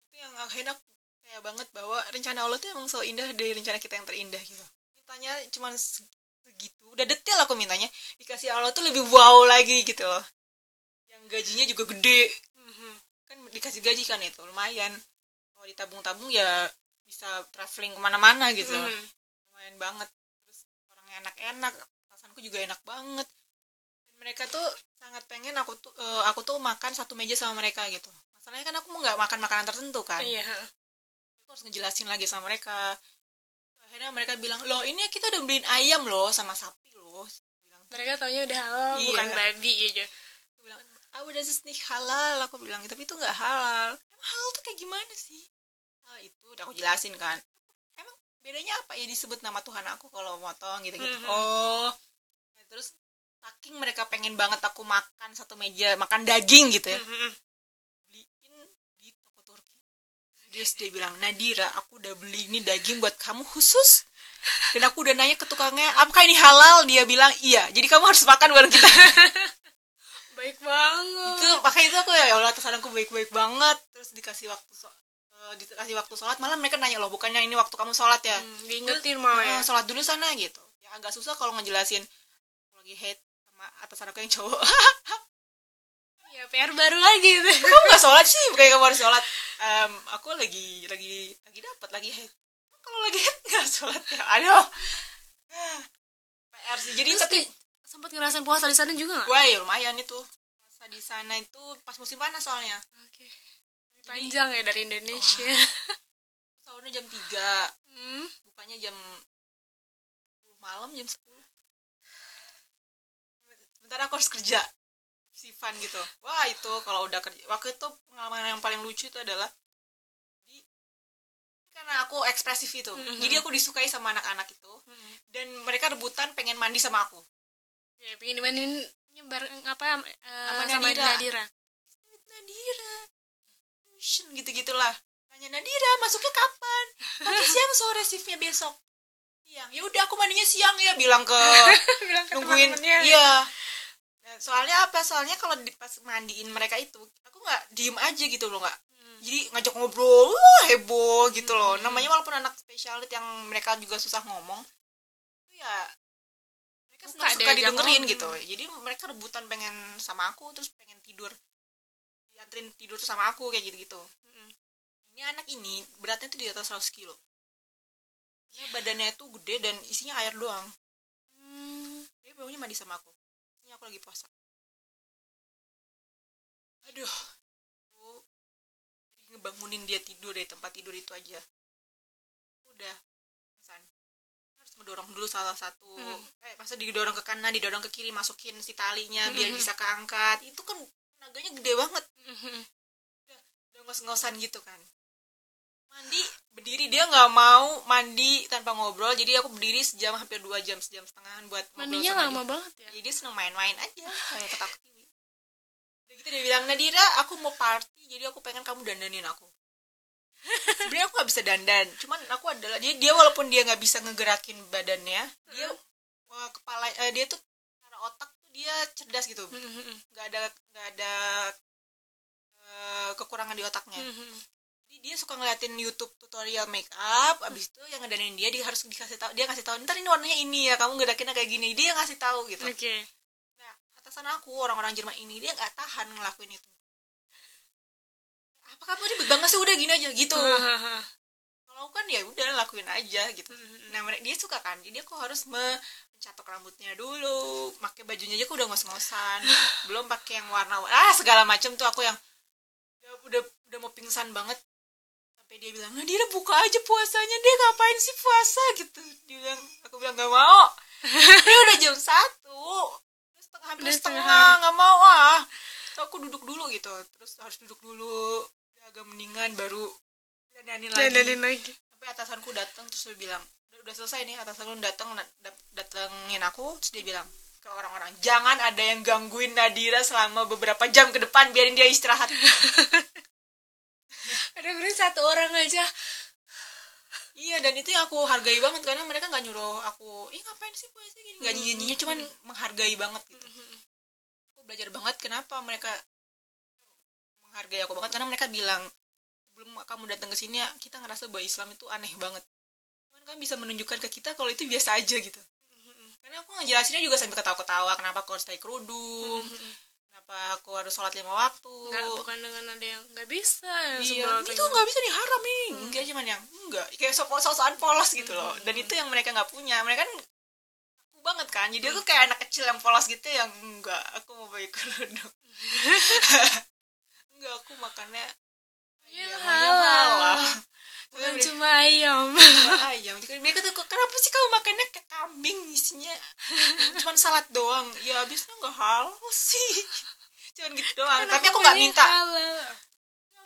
Itu yang akhirnya aku kayak banget bahwa rencana Allah tuh emang so indah dari rencana kita yang terindah gitu. Mintanya cuma segitu. Udah detail aku mintanya. Dikasih Allah tuh lebih wow lagi gitu loh. Yang gajinya juga gede. Mhm. kan dikasih gaji kan itu lumayan. Kalau ditabung-tabung ya bisa traveling ke mana-mana gitu. Mhm. lumayan banget. Terus orangnya enak-enak atasanku juga enak banget mereka tuh sangat pengen aku tuh eh, aku tuh makan satu meja sama mereka gitu. Masalahnya kan aku mau nggak makan makanan tertentu kan. Iya aku harus ngejelasin lagi sama mereka. Akhirnya mereka bilang loh ini kita udah beliin ayam loh sama sapi loh. Bilang mereka taunya udah halal Iya. bukan babi aja. Aku bilang ah udah nih halal aku bilang tapi itu nggak halal. Emang halal tuh kayak gimana sih? Ah itu udah aku jelasin kan. Emang bedanya apa ya disebut nama Tuhan aku kalau motong gitu gitu Mhm. oh. Nah, terus saking mereka pengen banget aku makan satu meja makan daging gitu ya. Mhm. beliin di toko Turki. Terus dia bilang Nadira aku udah beli ini daging buat kamu khusus. Dan aku udah nanya ke tukangnya apakah ini halal? Dia bilang iya jadi kamu harus makan baru kita. Baik banget. Itu makanya itu aku ya Allah atasan aku baik-baik banget. Terus dikasih waktu so- eh, dikasih waktu sholat malah mereka nanya loh bukannya ini waktu kamu sholat ya? Hmm, diingetin malah ya? Sholat dulu sana gitu. Ya agak susah kalau ngejelasin. Lagi sama atasan aku yang cowok. Ya PR baru lagi tuh kamu nggak sholat sih? Bukannya kamu harus sholat. Em, aku lagi lagi lagi dapat lagi hate kalau lagi hate nggak sholat ya? Aduh. PR sih. Jadi Terus tapi sempat ngerasain puasa di sana juga nggak? Wah ya lumayan itu. Puasa di sana itu pas musim panas soalnya. Oke. Panjang ya dari Indonesia. Sahurnya jam 3 hmm. bukanya jam 10 malam jam 10 sebentar aku harus kerja. Sifan gitu. Wah itu kalau udah kerja. Waktu itu pengalaman yang paling lucu itu adalah di karena aku ekspresif itu. Mhm. jadi aku disukai sama anak-anak itu. Hmm. dan mereka rebutan pengen mandi sama aku. Ya pengen dimainin nyebar apa eh, Sama Nadira. Nadira. Nadira. Gitu gitulah tanya Nadira masuknya kapan? Pagi siang sore shiftnya besok. Siang. Ya udah aku mandinya siang ya bilang ke bilang ke nungguin. iya soalnya apa soalnya kalau di, pas mandiin mereka itu aku nggak diem aja gitu loh nggak Hmm. jadi ngajak ngobrol wah heboh gitu loh Hmm. namanya walaupun anak spesialit yang mereka juga susah ngomong itu ya mereka Suka suka, didengerin ngomong. gitu jadi mereka rebutan pengen sama aku terus pengen tidur dianterin tidur tuh sama aku kayak gitu gitu Hmm. ini anak ini beratnya tuh di atas 100 kilo Ini badannya tuh gede dan isinya air doang Hmm. dia maunya mandi sama aku aku lagi puasa. Aduh aku ngebangunin dia tidur dari tempat tidur itu aja. Udah pesan harus ngedorong dulu salah satu. Hmm. eh masa didorong ke kanan didorong ke kiri masukin si talinya biar Mhm. bisa keangkat. Itu kan tenaganya gede banget. Mhm. udah ngos-ngosan gitu kan mandi berdiri. Dia nggak mau mandi tanpa ngobrol. Jadi aku berdiri sejam hampir dua jam sejam setengah buat mandinya lama dia. banget ya? Jadi dia seneng main-main aja kayak ketiwi udah gitu dia bilang Nadira aku mau party jadi aku pengen kamu dandanin aku. Sebenarnya aku nggak bisa dandan cuman aku adalah dia dia walaupun dia nggak bisa ngegerakin badannya dia eh, kepala eh, dia tuh cara otak tuh dia cerdas gitu. Mhm. nggak ada nggak ada eh, kekurangan di otaknya. Dia suka ngeliatin YouTube tutorial make up abis itu yang ngedanin dia dia harus dikasih tahu dia kasih tahu ntar ini warnanya ini ya kamu ngedakinnya kayak gini. Dia ngasih tahu gitu. Oke. Nah atasan aku orang-orang Jerman ini dia nggak tahan ngelakuin itu. Apa kamu ribet banget sih? Udah gini aja gitu. Kalau kan ya udah lakuin aja gitu. Nah mere- dia suka kan jadi aku harus me- mencatok rambutnya dulu pakai bajunya aja aku udah ngos-ngosan belum pakai yang warna ah segala macam tuh aku yang udah udah, udah mau pingsan banget sampai dia bilang nah dia buka aja puasanya dia ngapain sih puasa? Gitu. Dia bilang aku bilang nggak mau. Dia udah jam satu. Terus setengah hampir Udah setengah nggak mau ah. Terus aku duduk dulu gitu. Terus harus duduk dulu. Udah agak mendingan baru dandanin lagi. Dandanin lagi. Sampai atasanku datang terus dia bilang udah, udah selesai nih atasanku datang na- dat- datengin aku. Terus dia bilang ke orang-orang jangan ada yang gangguin Nadira selama beberapa jam ke depan biarin dia istirahat ada berarti satu orang aja. Iya dan itu yang aku hargai banget karena mereka nggak nyuruh aku ih ngapain sih puasa gini? Nggak nyinyir cuman menghargai banget gitu. Aku belajar banget kenapa mereka menghargai aku banget karena mereka bilang sebelum kamu datang ke sini ya, kita ngerasa bahwa Islam itu aneh banget. Cuman kan bisa menunjukkan ke kita kalau itu biasa aja gitu. Karena aku ngejelasinnya juga sambil ketawa-ketawa kenapa aku harus pakai kerudung kenapa aku harus sholat lima waktu? Nggak bukan dengan ada yang nggak bisa ya, iya sebelah itu nggak bisa nih haram nih enggak cuman yang enggak kayak sok sosokan polos gitu loh. Dan itu yang mereka nggak punya. Mereka kan aku banget kan. Jadi aku kayak anak kecil yang polos gitu yang enggak aku mau pakai kerudung enggak aku makannya Iya, ayam, halal. ayam halal. bukan cuma ayam. cuma ayam. Mereka tuh kenapa sih kamu makannya kayak kambing isinya? Cuman salad doang. Ya habisnya nggak halal sih cuman gitu doang. Tapi aku nggak minta. halal.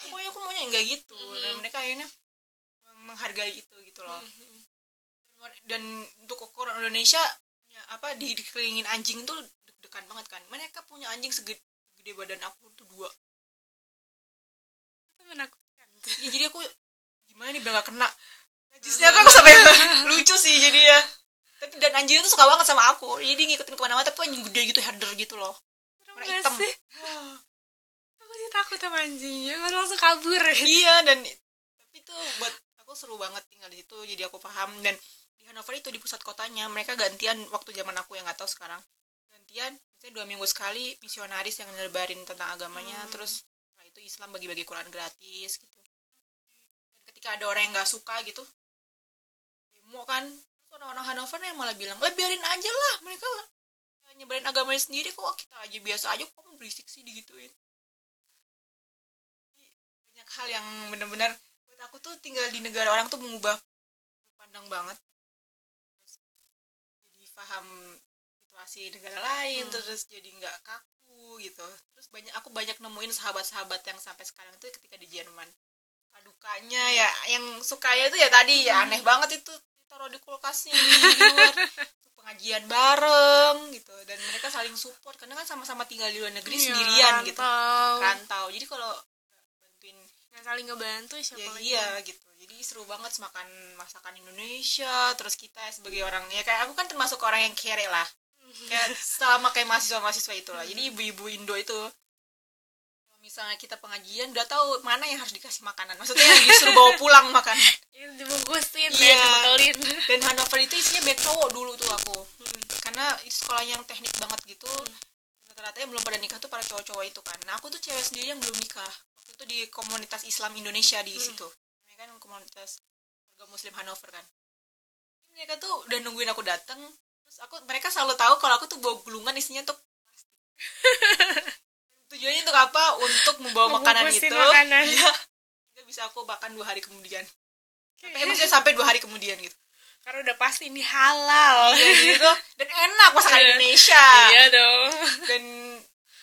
pokoknya aku maunya enggak gitu. Dan mereka akhirnya menghargai itu gitu loh. Dan untuk ukuran Indonesia ya, apa di dikelilingin anjing tuh deg-degan banget kan. Mereka punya anjing segede gede badan aku tuh dua. Itu menakutkan. Ya, jadi aku gimana nih biar gak kena? Najisnya kan aku sampai lucu sih jadi ya. Tapi dan anjing tuh suka banget sama aku. Jadi ngikutin ke mana-mana tapi anjing gede gitu herder gitu loh warna hitam. sih. Aku sih takut sama anjingnya kan langsung kabur. Iya dan tapi itu buat aku seru banget tinggal di situ jadi aku paham. Dan di Hanover itu di pusat kotanya mereka gantian waktu zaman aku yang nggak tahu sekarang. Gantian misalnya dua minggu sekali misionaris yang nyebarin tentang agamanya Hmm. terus setelah itu Islam bagi-bagi Quran gratis gitu. Dan ketika ada orang yang nggak suka gitu demo kan. Orang-orang Hanover yang malah bilang eh biarin aja lah mereka nyebarin agamanya sendiri kok kita aja biasa aja kok berisik sih digituin. Banyak hal yang benar-benar buat aku tuh tinggal di negara orang tuh mengubah pandang banget. Jadi paham situasi negara lain Hmm. terus jadi nggak kaku gitu. Terus banyak aku banyak nemuin sahabat-sahabat yang sampai sekarang tuh ketika di Jerman. Kadukanya ya yang sukanya tuh ya tadi ya aneh banget itu taruh di kulkasnya di luar pengajian bareng gitu. Dan mereka saling support. Karena kan sama-sama tinggal di luar negeri Iya, sendirian gitu. rantau. rantau. Jadi kalau bantuin nggak saling ngebantu siapa ya lagi? iya gitu. Jadi seru banget makan masakan Indonesia. Terus kita sebagai orang ya kayak aku kan termasuk orang yang kere lah. Kayak sama kayak mahasiswa mahasiswa itu lah jadi ibu-ibu Indo itu misalnya kita pengajian udah tahu mana yang harus dikasih makanan. Maksudnya yang disuruh bawa pulang makan. Dibungkusin ya dibekelin. Dan Hanover itu isinya banyak cowok dulu tuh aku. Karena itu sekolah yang teknik banget gitu rata-rata yang belum pada nikah tuh para cowok-cowok itu kan. Nah aku tuh cewek sendiri yang belum nikah. Waktu itu di komunitas Islam Indonesia di situ. Ini kan komunitas warga Muslim Hanover kan. Mereka tuh udah nungguin aku datang terus aku mereka selalu tahu kalau aku tuh bawa gulungan isinya tuh tujuannya untuk apa? Untuk membawa makanan itu. makanan. Iya. Nggak bisa aku makan dua hari kemudian. Sampai maksudnya sampai dua hari kemudian gitu. Karena udah pasti ini halal. Gitu dan enak masakan Iya. Indonesia. Iya dong. Dan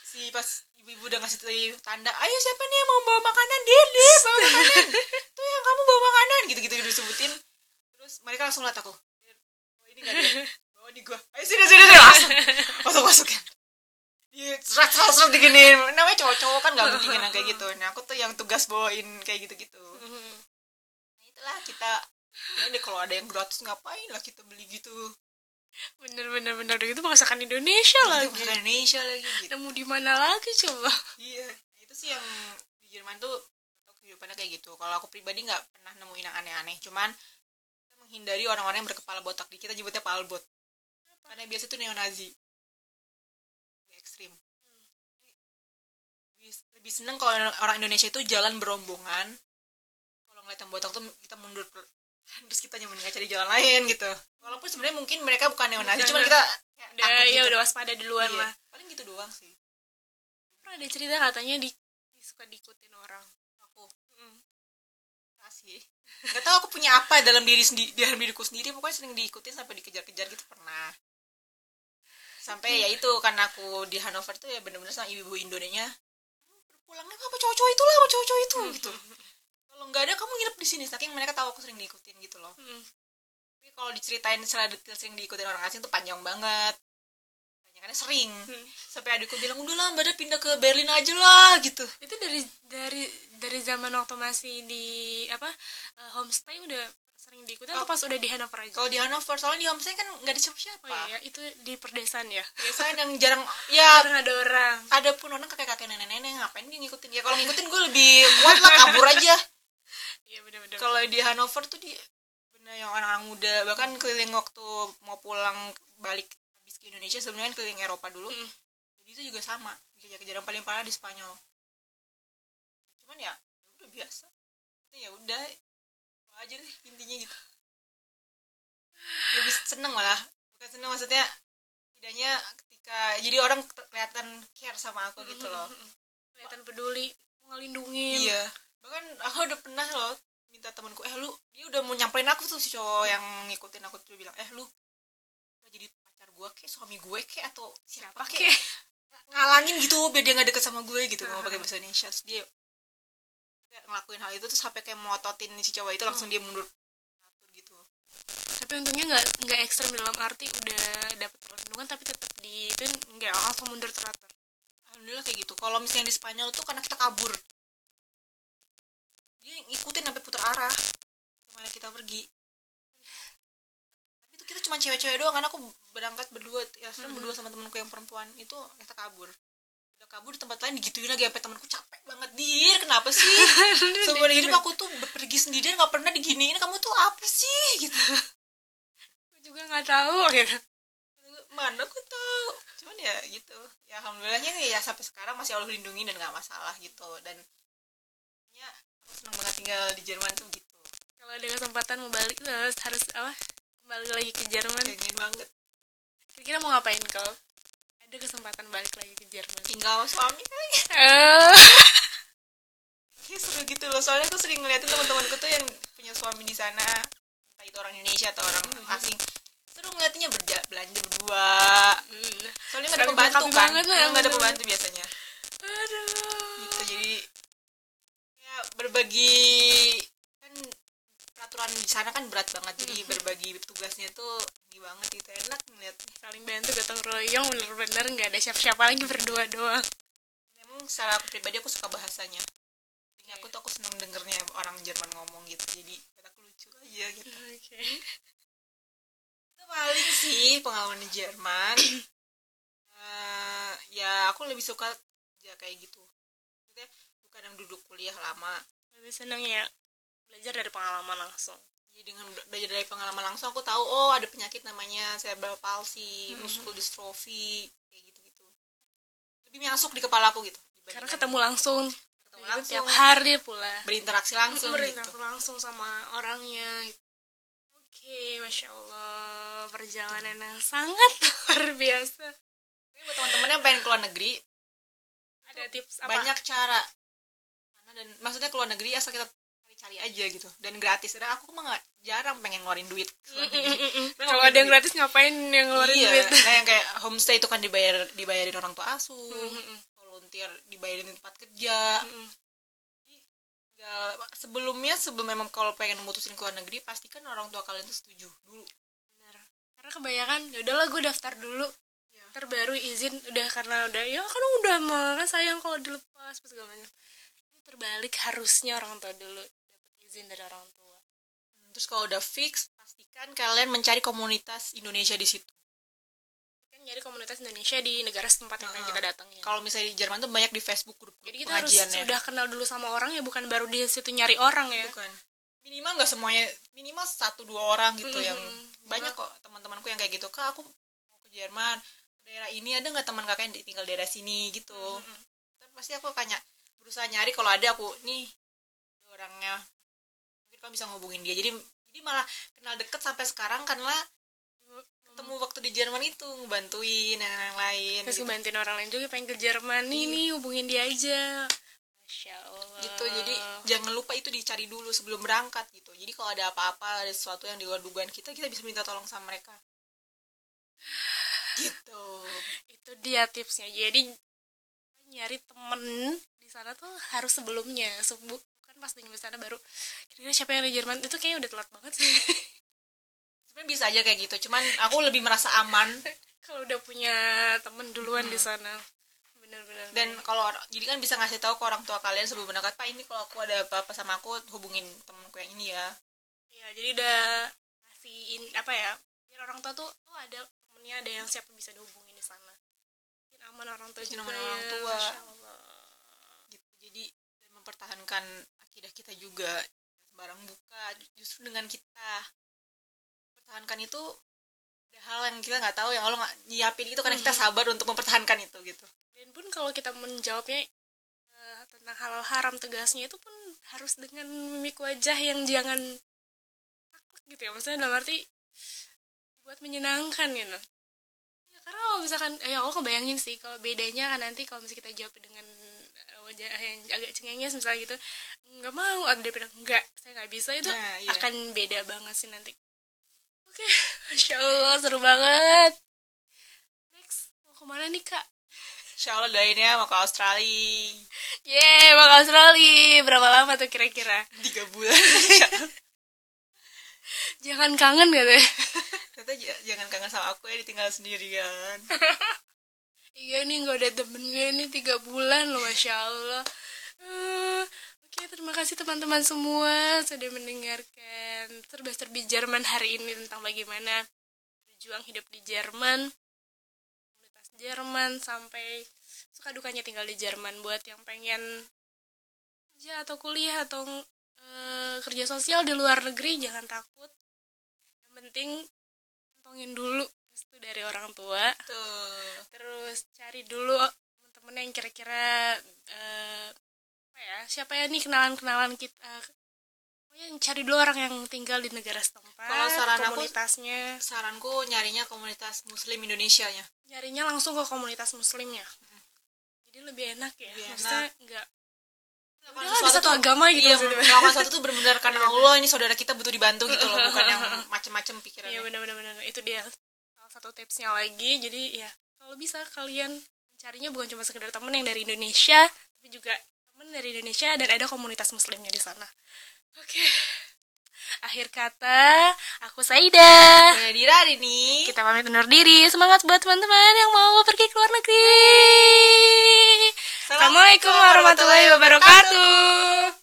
si pas ibu-ibu udah ngasih tanda ayo siapa nih yang mau bawa makanan? Dede bawa makanan. Tuh yang kamu bawa makanan. Gitu-gitu disebutin. Terus mereka langsung liat aku. Oh ini gak dia bawa di gua. Ayo sini sini sini. Langsung. Masuk masuk ya Iya, serat serat serat digini namanya cowok-cowok kan gak mungkin yang kayak gitu. Nah aku tuh yang tugas bawain kayak gitu-gitu. Nah itulah kita ya deh kalau ada yang gratis ngapain lah kita beli gitu. Bener bener bener. Itu masakan Indonesia Itu lagi. masakan Indonesia lagi gitu. Nemu di mana lagi coba? Iya itu sih yang di Jerman tuh kehidupannya kayak gitu. Kalau aku pribadi nggak pernah nemuin yang aneh-aneh. Cuman kita menghindari orang-orang yang berkepala botak. Di kita nyebutnya palbot. Karena biasa itu neonazi. Lebih lebih, lebih seneng kalau orang Indonesia itu jalan berombongan. Kalau ngeliat yang botak tuh kita mundur terus kita nyaman cari jalan lain gitu. Walaupun sebenarnya mungkin mereka bukan neonazi cuman kita kayak udah takut ya gitu. udah waspada duluan Iya, lah. paling gitu doang sih. Pernah ada cerita katanya di, di- suka diikutin orang? Aku. Mm. kasih nggak tahu aku punya apa dalam diri sendiri dalam diriku sendiri. Pokoknya sering diikutin sampai dikejar-kejar gitu pernah. Sampai ya itu karena aku di Hanover tuh ya bener-bener sama ibu-ibu Indonesia pulangnya apa cowok-cowok itu lah sama cowok-cowok itu gitu. Kalau nggak ada kamu nginep di sini saking mereka tahu aku sering diikutin gitu loh. Mm. tapi kalau diceritain secara detail sering diikutin orang asing tuh panjang banget. Karena sering. Hmm. sampai adikku bilang udah lah mbak Ada pindah ke Berlin aja lah gitu. Itu dari dari dari zaman waktu masih di apa eh, homestay udah sering diikutin atau Oh. pas udah di Hanover aja? kalau di Hanover soalnya di homestay kan nggak ada siapa-siapa. Oh iya itu di perdesaan ya? Biasanya yang jarang ya jarang ada orang. ada pun orang kakek-kakek nenek-nenek ngapain dia ngikutin? Ya kalau ngikutin gue lebih kuat lah kabur aja. Iya benar-benar kalau di Hanover tuh di bener yang orang-orang muda bahkan keliling waktu mau pulang balik habis ke Indonesia sebenarnya keliling Eropa dulu Mm. jadi itu juga sama. Kejar-kejar yang paling parah di Spanyol. Cuman ya udah biasa. Ya udah aja deh intinya gitu. Lebih seneng malah bukan seneng maksudnya tidaknya ketika jadi orang kelihatan care sama aku gitu loh. Kelihatan peduli ngelindungin. Iya bahkan aku udah pernah loh minta temanku eh lu dia udah mau nyamperin aku tuh si cowok yang ngikutin aku tuh bilang eh lu jadi pacar gue kek suami gue kek atau siapa kek? Ngalangin gitu biar dia nggak deket sama gue gitu mau pakai bahasa Indonesia. Terus dia kayak ngelakuin hal itu terus sampai kayak mototin si cowok itu langsung dia mundur gitu. Tapi untungnya nggak nggak ekstrem dalam arti udah dapet perlindungan tapi tetap di itu nggak langsung mundur teratur alhamdulillah kayak gitu. Kalau misalnya di Spanyol tuh karena kita kabur. Dia ngikutin sampai putar arah. Ke mana kita pergi. Tapi itu kita cuma cewek-cewek doang karena aku berangkat berdua ya sekarang berdua sama temanku yang perempuan itu kita kabur kabur di tempat lain digituin lagi sampai temanku capek banget dir kenapa sih? Seumur hidup aku tuh pergi sendirian nggak pernah diginiin kamu tuh apa sih? Gitu. Aku juga nggak tahu gitu. Mana aku tahu. Cuman ya gitu. Ya alhamdulillahnya ya sampai sekarang masih Allah lindungi dan nggak masalah gitu. Dan ya aku senang banget tinggal di Jerman tuh gitu. Kalau ada kesempatan mau balik tuh harus harus apa kembali lagi ke Jerman. Pengen banget. Kira-kira mau ngapain kau ada kesempatan balik lagi ke Jerman. Tinggal sama suami kali. Eh, ya seru gitu loh. Soalnya aku sering ngeliatin teman-temanku tuh yang punya suami di sana. Entah itu orang Indonesia atau orang asing. Seru ngeliatinnya berja belanja berdua. Hmm. soalnya nggak ada pembantu kan? lah, nggak ada bener. pembantu biasanya. Aduh. Gitu jadi ya berbagi peraturan di sana kan berat banget. Jadi berbagi tugasnya tuh ini banget gitu enak ngeliat. Saling bantu gotong royong bener-bener nggak ada siapa-siapa lagi berdua doang. Memang secara aku pribadi aku suka bahasanya. Jadi aku tuh aku seneng dengernya orang Jerman ngomong gitu jadi aku lucu aja gitu. Oke. Itu paling sih pengalaman di Jerman. Eh, ya aku lebih suka ya kayak gitu. Maksudnya bukan yang duduk kuliah lama. Lebih seneng ya belajar dari pengalaman langsung. Jadi dengan bela- belajar dari pengalaman langsung aku tahu oh ada penyakit namanya cerebral palsy Mhm. muscle dystrophy kayak gitu gitu lebih masuk di kepala aku gitu karena ketemu langsung. Ketemu langsung. tiap hari pula. Berinteraksi langsung berinteraksi gitu. langsung sama orangnya. Oke masya allah perjalanan yang sangat luar biasa. Tapi buat teman-teman yang pengen keluar negeri ada tips apa? banyak cara. Karena dan maksudnya keluar negeri asal kita cari-cari aja gitu dan gratis dan aku mah nggak jarang pengen ngeluarin duit negeri. Mm-mm. kalau ada yang gratis ngapain yang ngeluarin iya, duit nah yang kayak homestay itu kan dibayar dibayarin orang tua asuh Mm-mm. volunteer dibayarin di tempat kerja ya sebelumnya sebelum memang kalau pengen memutusin keluar negeri pastikan orang tua kalian tuh setuju dulu Bener. karena kebanyakan ya udahlah gue daftar dulu Ya. ntar baru izin udah karena udah ya kan udah mah kan sayang kalau dilepas pas segala macam ini terbalik harusnya orang tua dulu izin dari orang tua. Terus kalau udah fix pastikan kalian mencari komunitas Indonesia di situ. Kan nyari komunitas Indonesia di negara setempat yang pengen kita datangin kalau misalnya di Jerman tuh banyak di Facebook grup jadi kita harus pengajiannya. sudah kenal dulu sama orang ya bukan baru di situ nyari orang ya. Bukan. Minimal nggak semuanya minimal satu dua orang gitu Mm-mm. yang banyak kok teman-temanku yang kayak gitu. Kak aku mau ke Jerman daerah ini ada nggak teman kakak yang tinggal daerah sini gitu. Kan pasti aku akan ny- berusaha nyari. Kalau ada aku nih orangnya kamu bisa ngehubungin dia. Jadi jadi malah kenal deket sampai sekarang karena ketemu waktu di Jerman itu ngebantuin dan lain-lain terus gitu. ngebantuin orang lain juga pengen ke Jerman. Nih Iya. nih hubungin dia aja. Masya Allah. Gitu jadi jangan lupa itu dicari dulu sebelum berangkat gitu. Jadi kalau ada apa-apa ada sesuatu yang di luar dugaan kita kita bisa minta tolong sama mereka. Gitu. Itu dia tipsnya. Jadi nyari temen di sana tuh harus sebelumnya Sebu pas di sana baru kira-kira siapa yang di Jerman? Itu kayaknya udah telat banget sih. Sebenarnya bisa aja kayak gitu cuman aku lebih merasa aman. Kalau udah punya temen duluan di sana. Bener-bener. Dan kalau jadi kan bisa ngasih tahu ke orang tua kalian sebelum berangkat pak ini kalau aku ada apa-apa sama aku hubungin temenku yang ini ya. Ya jadi udah ngasihin apa ya biar orang tua tuh oh ada temennya ada yang siapa bisa dihubungin di sana. Bikin aman orang tua juga aman ya orang tua. Gitu jadi mempertahankan akidah kita juga sembarang buka justru dengan kita. Pertahankan itu ada hal yang kita nggak tahu yang Allah nggak nyiapin itu karena kita sabar untuk mempertahankan itu gitu. Dan pun kalau kita menjawabnya eh, tentang halal haram tegasnya itu pun harus dengan mimik wajah yang jangan takut gitu ya. Maksudnya dalam arti buat menyenangkan gitu. Ya karena kalau misalkan eh, ya aku kebayangin sih kalau bedanya kan nanti kalau misalnya kita jawab dengan yang agak cengenges misalnya gitu nggak mau ada daripada enggak saya nggak bisa itu Nah, iya. akan beda banget sih nanti oke masya allah seru banget next mau ke mana nih kak Insya Allah doainnya mau ke Australia Yeay, mau ke Australia. Berapa lama tuh kira-kira? tiga bulan Jangan kangen ya. Ternyata j- jangan kangen sama aku ya ditinggal sendirian iya nih gak ada temennya nih tiga bulan loh, Masya Allah. Eh, Oke, terima kasih teman-teman semua sudah mendengarkan serba-serbi Jerman hari ini tentang bagaimana berjuang hidup di Jerman, komunitas Jerman sampai suka dukanya tinggal di Jerman buat yang pengen kerja atau kuliah atau eh, kerja sosial di luar negeri jangan takut. Yang penting kantongin dulu restu dari orang tua. Tuh terus cari dulu temen-temen yang kira-kira eh, apa ya siapa ya nih kenalan-kenalan kita pokoknya yang cari dulu orang yang tinggal di negara setempat Kalau saran aku- komunitasnya. saranku nyarinya komunitas muslim Indonesia nya nyarinya langsung ke komunitas muslimnya. Jadi lebih enak ya. Lebih maksudnya nggak udah ada satu agama gitu iya, melakukan sesuatu tuh benar-benar karena Allah ini saudara kita butuh dibantu gitu loh bukan yang macem-macem pikirannya. Iya benar-benar benar. itu dia salah satu tipsnya lagi. Jadi ya kalau bisa kalian mencarinya bukan cuma sekedar temen yang dari Indonesia tapi juga temen dari Indonesia dan ada komunitas muslimnya di sana. Oke. Akhir kata aku Saida. Nah, Dira hari ini kita pamit undur diri. Semangat buat teman-teman yang mau pergi ke luar negeri. Assalamualaikum warahmatullahi wabarakatuh